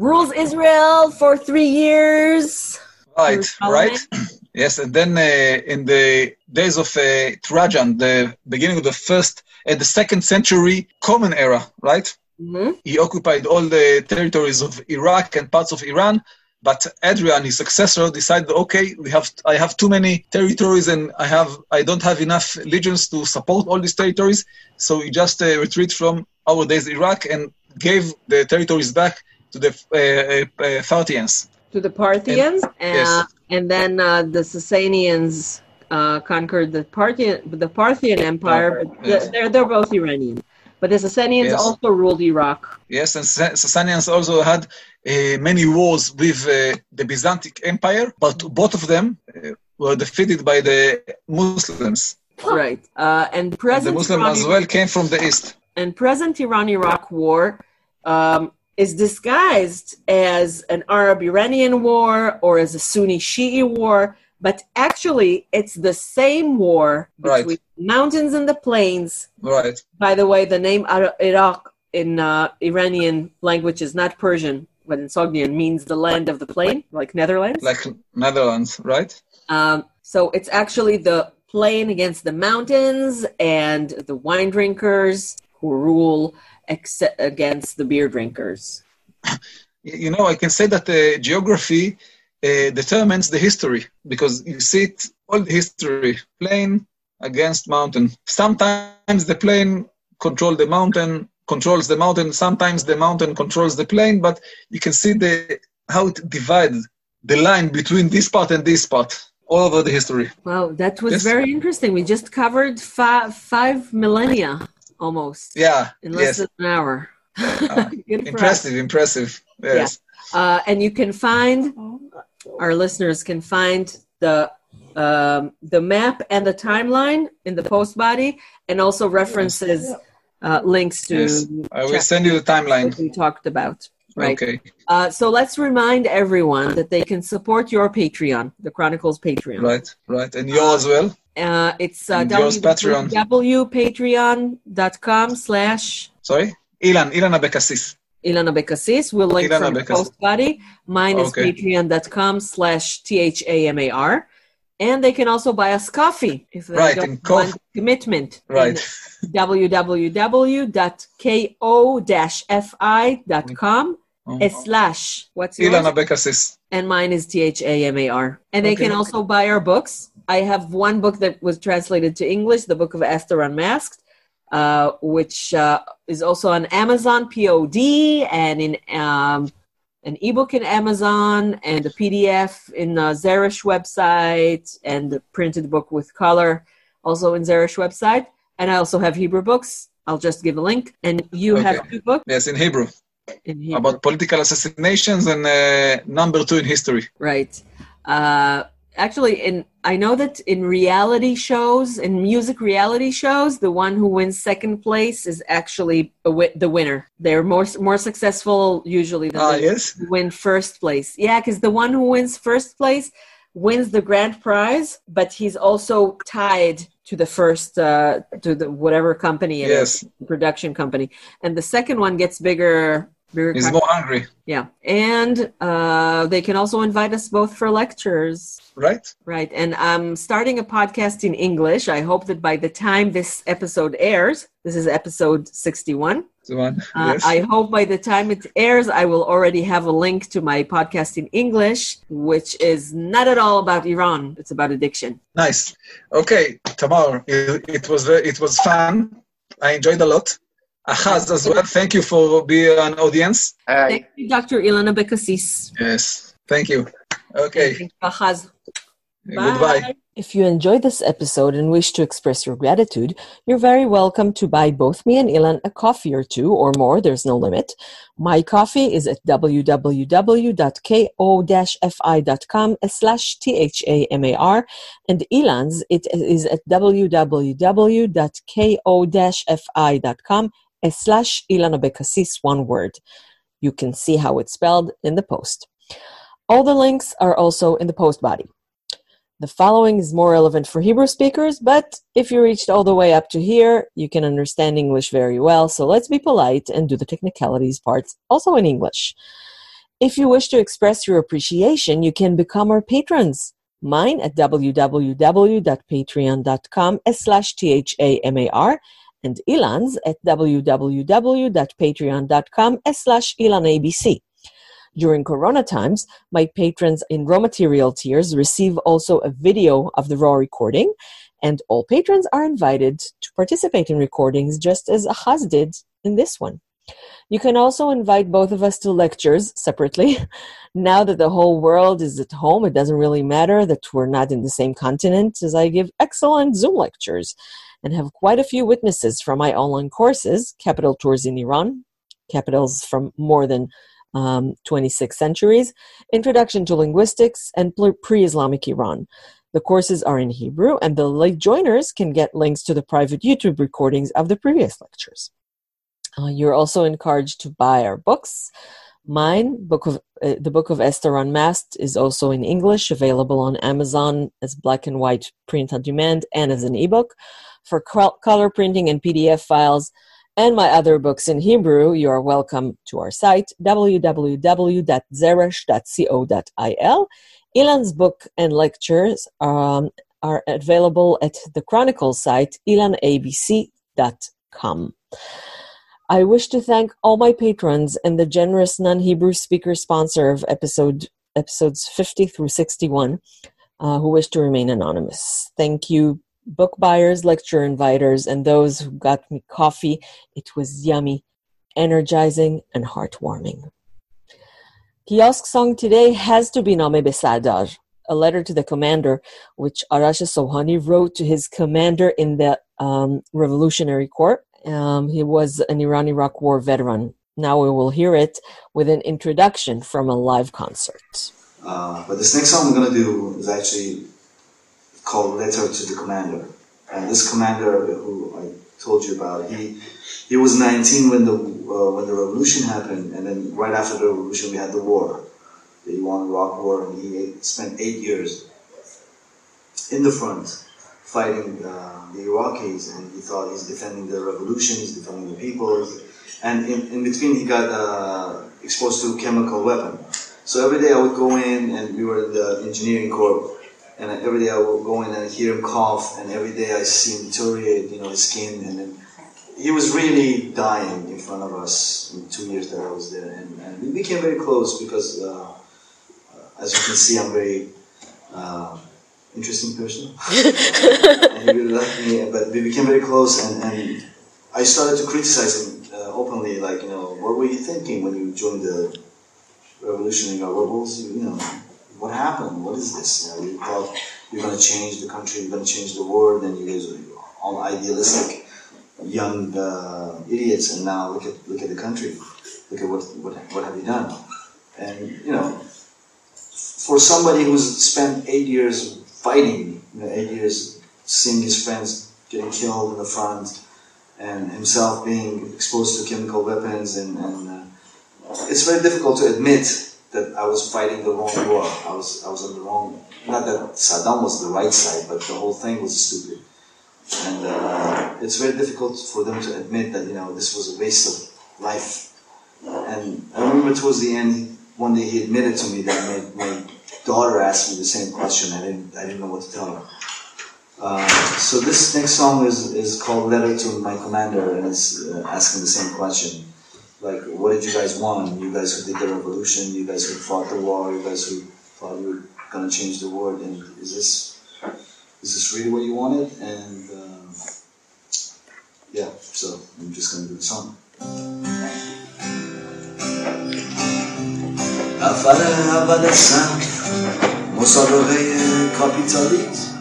Speaker 1: rules Israel for three years.
Speaker 2: Right. Right. (clears throat) Yes, and then uh, in the days of uh, Trajan, the beginning of the first and the second century Common Era, right?
Speaker 1: hmm
Speaker 2: He occupied all the territories of Iraq and parts of Iran. But Adrian, his successor, decided, okay, we have I have too many territories and I have I don't have enough legions to support all these territories. So he just uh, retreat from our days Iraq and gave the territories back to the uh, uh, uh, Parthians.
Speaker 1: To the Parthians, uh,
Speaker 2: yes.
Speaker 1: and then uh, the Sasanians uh, conquered the Parthian the Parthian Empire. but
Speaker 2: Yes.
Speaker 1: they're they're both Iranian, but the Sasanians
Speaker 2: Yes.
Speaker 1: also ruled Iraq.
Speaker 2: Yes, and Sa- Sasanians also had uh, many wars with uh, the Byzantine Empire, but both of them uh, were defeated by the Muslims.
Speaker 1: Right. Uh, and
Speaker 2: And
Speaker 1: present
Speaker 2: the Muslim
Speaker 1: Iran-
Speaker 2: as well came from the east.
Speaker 1: and present Iran-Iraq war um, is disguised as an Arab-Iranian war or as a Sunni-Shi'i war, but actually it's the same war
Speaker 2: Right.
Speaker 1: between mountains and the plains.
Speaker 2: Right.
Speaker 1: By the way, the name Iraq in uh, Iranian language is not Persian, but in Sogdian means the land of the plain, like Netherlands.
Speaker 2: Like Netherlands, right?
Speaker 1: Um, so it's actually the plain against the mountains and the wine drinkers who rule ex- against the beer drinkers.
Speaker 2: You know, I can say that the geography uh, determines the history because you see it all the history plain against mountain. Sometimes the plain controls the mountain, controls the mountain. Sometimes the mountain controls the plain, but you can see the how it divides the line between this part and this part all over the history.
Speaker 1: Wow, that was
Speaker 2: Yes.
Speaker 1: very interesting. We just covered five, five millennia almost
Speaker 2: Yeah.
Speaker 1: in less
Speaker 2: Yes.
Speaker 1: than an hour. Good for us.
Speaker 2: Impressive. Impressive. Yes.
Speaker 1: Uh, and you can find our listeners can find the um, the map and the timeline in the post body, and also references uh, links to
Speaker 2: Yes. I will send you the timeline.
Speaker 1: we talked about. Right.
Speaker 2: Okay.
Speaker 1: Uh, so let's remind everyone that they can support your Patreon, the Chronicles Patreon.
Speaker 2: Right. Right. And you as well.
Speaker 1: Uh, it's uh,
Speaker 2: And yours, Patreon.
Speaker 1: www.patreon.com slash
Speaker 2: Sorry. Ilan. Ilan Abecassis.
Speaker 1: Ilan Abecassis. We'll link
Speaker 2: Ilana
Speaker 1: from the
Speaker 2: Bekasis.
Speaker 1: post body. Mine is
Speaker 2: Okay.
Speaker 1: patreon.com slash T-H-A-M-A-R. And they can also buy us coffee if they
Speaker 2: Right,
Speaker 1: don't
Speaker 2: and cof-
Speaker 1: want commitment.
Speaker 2: Right. (laughs)
Speaker 1: www.ko-fi.com slash what's yours?
Speaker 2: Ilan Abecassis.
Speaker 1: and mine is T H A M A R. And they
Speaker 2: Okay.
Speaker 1: can also buy our books. I have one book that was translated to English, the Book of Esther Unmasked, uh, which uh, is also on Amazon POD and in um, an ebook in Amazon and a PDF in the Zerish website and the printed book with color also in Zerish website. And I also have Hebrew books. I'll just give a link. And you have
Speaker 2: Okay.
Speaker 1: two books
Speaker 2: Yes, in Hebrew.
Speaker 1: in Hebrew.
Speaker 2: About political assassinations and uh, number two in history.
Speaker 1: Right. Uh, actually, in I know that in reality shows, in music reality shows, the one who wins second place is actually a wi- the winner. They're more more successful usually than the
Speaker 2: yes.
Speaker 1: who win first place. Yeah, because the one who wins first place wins the grand prize, but he's also tied to the first uh, to the whatever company it is,
Speaker 2: Yes.
Speaker 1: production company, and the second one gets bigger. bigger
Speaker 2: He's more hungry,
Speaker 1: yeah, and uh, they can also invite us both for lectures.
Speaker 2: Right?
Speaker 1: Right, and I'm starting a podcast in English. I hope that by the time this episode airs, this is episode 61.
Speaker 2: The one.
Speaker 1: Uh,
Speaker 2: yes.
Speaker 1: I hope by the time it airs, I will already have a link to my podcast in English, which is not at all about Iran. It's about addiction.
Speaker 2: Nice. Okay, Tamar, it, it was it was fun. I enjoyed a lot. Ahaz as well. Thank you for being an audience.
Speaker 4: Hi.
Speaker 1: Thank you, Dr. Ilan Abecassis.
Speaker 2: Yes. Thank you. Okay.
Speaker 1: Thank Ahaz.
Speaker 2: Goodbye.
Speaker 1: If you enjoyed this episode and wish to express your gratitude, you're very welcome to buy both me and Ilan a coffee or two or more. There's no limit. My coffee is at www.ko-fi.com slash T-H-A-M-A-R and Ilan's it is at www.ko-fi.com slash Ilan one word. You can see how it's spelled in the post. All the links are also in the post body. The following is more relevant for Hebrew speakers, but if you reached all the way up to here, you can understand English very well, so let's be polite and do the technicalities parts also in English. If you wish to express your appreciation, you can become our patrons. Mine at www.patreon.com slash T-H-A-M-A-R and Ilan's at www.patreon.com slash ilanabc. During Corona times, my patrons in raw material tiers receive also a video of the raw recording, and all patrons are invited to participate in recordings just as Ahaz did in this one. You can also invite both of us to lectures separately. (laughs) now that the whole world is at home, it doesn't really matter that we're not in the same continent, as I give excellent Zoom lectures and have quite a few witnesses from my online courses, Capital Tours in Iran, capitals from more than um, 26 centuries, Introduction to Linguistics, and Pre Islamic Iran. The courses are in Hebrew, and the late joiners can get links to the private YouTube recordings of the previous lectures. Uh, you're also encouraged to buy our books. Mine, book of uh, the Book of Esther Unmasked, is also in English, available on Amazon as black and white print on demand and as an ebook. For color printing and PDF files, and my other books in Hebrew, you are welcome to our site, www.zeresh.co.il. Ilan's book and lectures um, are available at the Chronicle site, ilanabc.com. I wish to thank all my patrons and the generous non-Hebrew speaker sponsor of episode episodes 50 through 61 uh, who wish to remain anonymous. Thank you, book buyers, lecture inviters, and those who got me coffee. It was yummy, energizing, and heartwarming. Kiosk song today has to be Name Besadar, a letter to the commander, which Arash Sohani wrote to his commander in the um, Revolutionary Corps. Um, he was an Iran Iraq War veteran. Now we will hear it with an introduction from a live concert.
Speaker 5: Uh, but this next song I'm going to do is actually called Letter to the Commander. And this commander who I told you about, he he was 19 when the uh, when the revolution happened, and then right after the revolution we had the war, the Iran-Iraq War, and he spent eight years in the front fighting uh, the Iraqis, and he thought he's defending the revolution, he's defending the people, and in, in between he got uh, exposed to chemical weapon. So every day I would go in, and we were in the engineering corps, and every day I would go in and hear him cough, and every day I see him deteriorate, you know, his skin, and then he was really dying in front of us in two years that I was there, and, and we became very close because, uh, as you can see, I'm very uh, interesting person, (laughs) and he really liked me. But we became very close, and, and I started to criticize him uh, openly, like, you know, what were you thinking when you joined the revolutionary was, you know? What happened? What is this? You know, you thought you're going to change the country, you're going to change the world, and you guys are all idealistic young uh, idiots, and now look at look at the country. Look at what what what have you done? And you know, for somebody who's spent eight years fighting, you know, eight years seeing his friends getting killed in the front, and himself being exposed to chemical weapons, and, and uh, it's very difficult to admit that I was fighting the wrong war. I was I was on the wrong. Not that Saddam was the right side, but the whole thing was stupid. And uh, it's very difficult for them to admit that you know this was a waste of life. And I remember towards the end, one day he admitted to me that my, my daughter asked me the same question. I didn't I didn't know what to tell her. Uh, so this next song is, is called Letter to My Commander and it's uh, asking the same question like, what did you guys want? You guys who did the revolution, you guys who fought the war, you guys who thought you were gonna change the world, and is this is this really what you wanted? And um, yeah, so I'm just gonna do the song. مسابقه کاپیتالیسم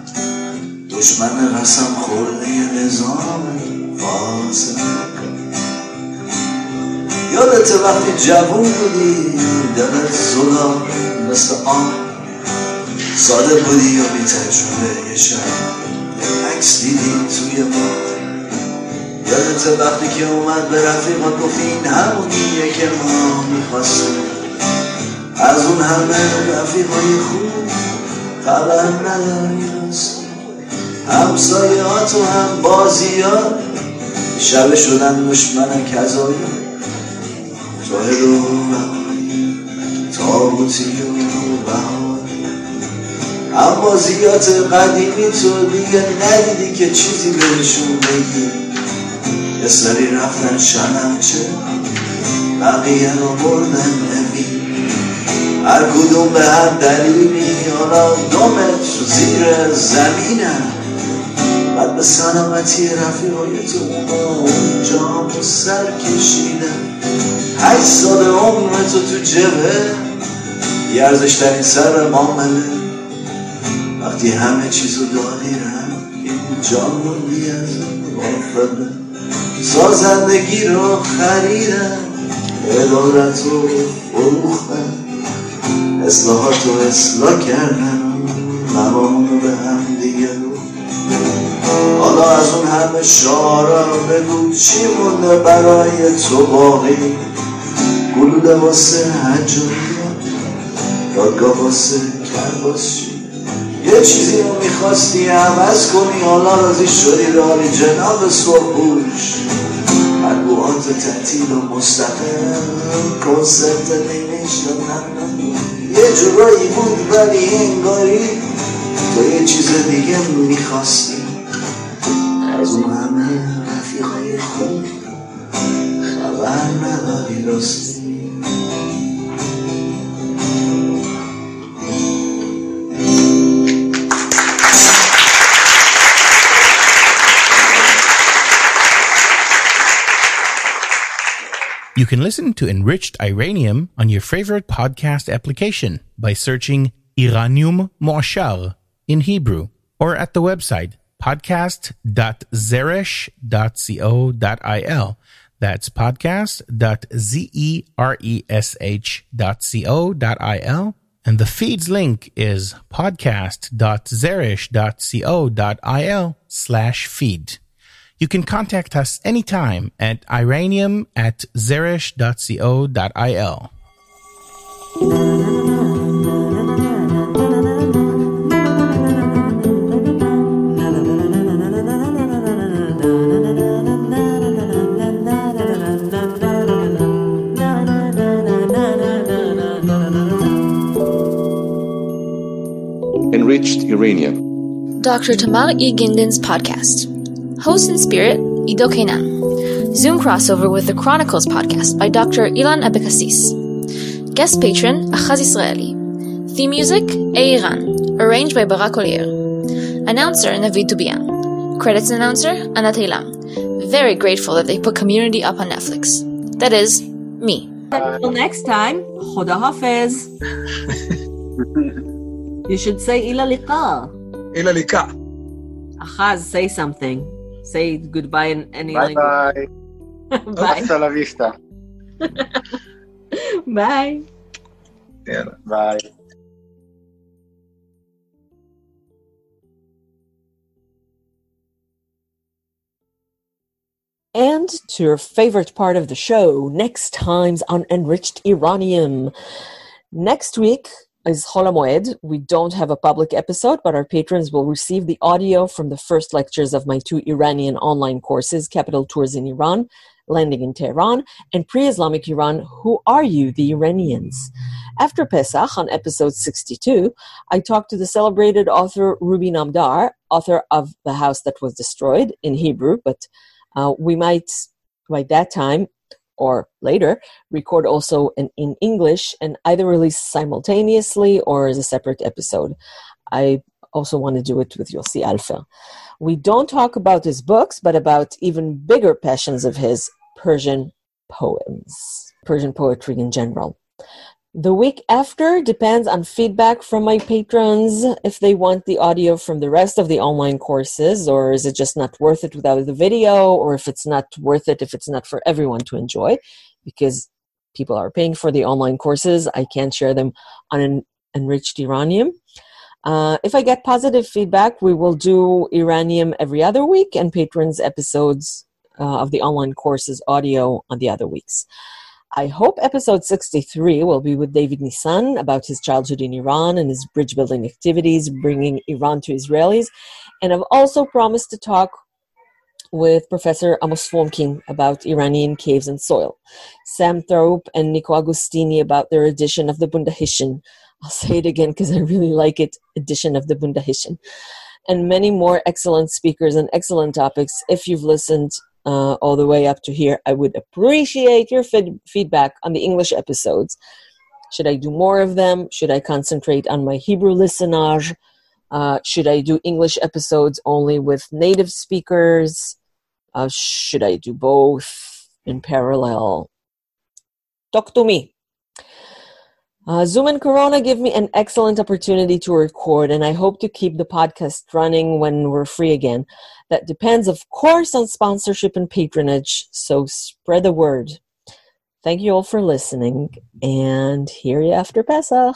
Speaker 5: دشمن رسم خورده نظام فاسد یادت وقتی جوون بودی دلت زلا مثل آن. ساده بودی یا بی تجربه یه شب عکس دیدی توی ما. یادت وقتی که اومد به رفیقات گفتی این همونیه که ما می‌خواستیم. از اون همه رفیقای خوب خبر نداری همسایه ها تو هم بازی ها شب شدن دشمن کذایی. زاهد و بهاری تابوتی و هم بازیات قدیمی تو دیگه ندیدی که چیزی بهشون بگی یه سری رفتن شنمچه بقیه رو بردن نمی هر کدوم به هر دلیلی حالا دو متر زیر زمینم بعد به سلامتی رفیقای تو اونجا سر کشیدم. هشت سال عمر تو تو جبه ارزش ترین سر معامله وقتی همه چیزو دادی رم اینجا موندی از آفده سازندگی رو خریدم. ادارت رو فروختم. اصلاحات رو اصلاح کردم. مقامون رو به هم دیگه حالا از اون همه شعارا بگو چی مونده برای تو باقی؟ گلوله واسه هجایی دادگاه واسه کرباسی. یه چیزی رو می‌خواستی عوض کنی حالا رازی شدی داری جناب سرپوش مطبوعات تعطیل و مستقل کنسرت نمیشنن یه جورایی بود ولی انگاری تو یه چیز دیگه میخواستی از اون همه رفیقای خوب خبر نداری راستی
Speaker 6: You can listen to Enriched Iranium on your favorite podcast application by searching Iranium Moashar in Hebrew or at the website podcast.zeresh.co.il. That's podcast.zeresh.co.il. And the feed's link is podcast.zeresh.co.il slash feed. You can contact us anytime at iranium at zeresh.co.il.
Speaker 3: Enriched Iranium.
Speaker 7: Dr. Tamar E. Gindin's podcast. Host in spirit, Ido Kenan. Zoom crossover with the Chronicles podcast by Dr. Ilan Abecassis. Guest patron, Ahaz Israeli. Theme music, Eiran, arranged by Barak Olier. Announcer, Navid Dubian. Credits announcer, Anat Eilam. Very grateful that they put community up on Netflix. That is, me.
Speaker 1: Until next time, Khoda Hafiz. (laughs) You should say ila liqa.
Speaker 2: Ila liqa.
Speaker 1: Ahaz, say something. Say goodbye in any
Speaker 4: bye
Speaker 1: language.
Speaker 4: Bye (laughs)
Speaker 1: bye.
Speaker 4: Hasta la vista. (laughs)
Speaker 1: bye.
Speaker 2: Yeah,
Speaker 4: bye.
Speaker 1: And to your favorite part of the show, next time's on Enriched Iranium. Next week, is Chol We don't have a public episode, but our patrons will receive the audio from the first lectures of my two Iranian online courses, Capital Tours in Iran, Landing in Tehran, and Pre-Islamic Iran, Who Are You, the Iranians? After Pesach, on episode 62, I talked to the celebrated author Ruby Namdar, author of The House That Was Destroyed in Hebrew, but uh, we might, by that time or later, record also in, in English and either release simultaneously or as a separate episode. I also want to do it with Yossi Alfer. We don't talk about his books, but about even bigger passions of his Persian poems, Persian poetry in general. The week after depends on feedback from my patrons if they want the audio from the rest of the online courses, or is it just not worth it without the video, or if it's not worth it if it's not for everyone to enjoy, because people are paying for the online courses. I can't share them on an enriched Iranium. Uh, if I get positive feedback, we will do Iranium every other week and patrons episodes uh, of the online courses audio on the other weeks. I hope episode 63 will be with David Nissan about his childhood in Iran and his bridge building activities, bringing Iran to Israelis. And I've also promised to talk with Professor Amos Frumkin about Iranian caves and soil, Sam Thrope and Nico Agostini about their edition of the Bundahishn. I'll say it again because I really like it, edition of the Bundahishn. And many more excellent speakers and excellent topics. If you've listened uh, all the way up to here. I would appreciate your fid- feedback on the English episodes. Should I do more of them? Should I concentrate on my Hebrew listenage? Uh, should I do English episodes only with native speakers? Uh, should I do both in parallel? Talk to me. Uh, Zoom and Corona give me an excellent opportunity to record, and I hope to keep the podcast running when we're free again. That depends, of course, on sponsorship and patronage, so spread the word. Thank you all for listening, and hear you after Pesach.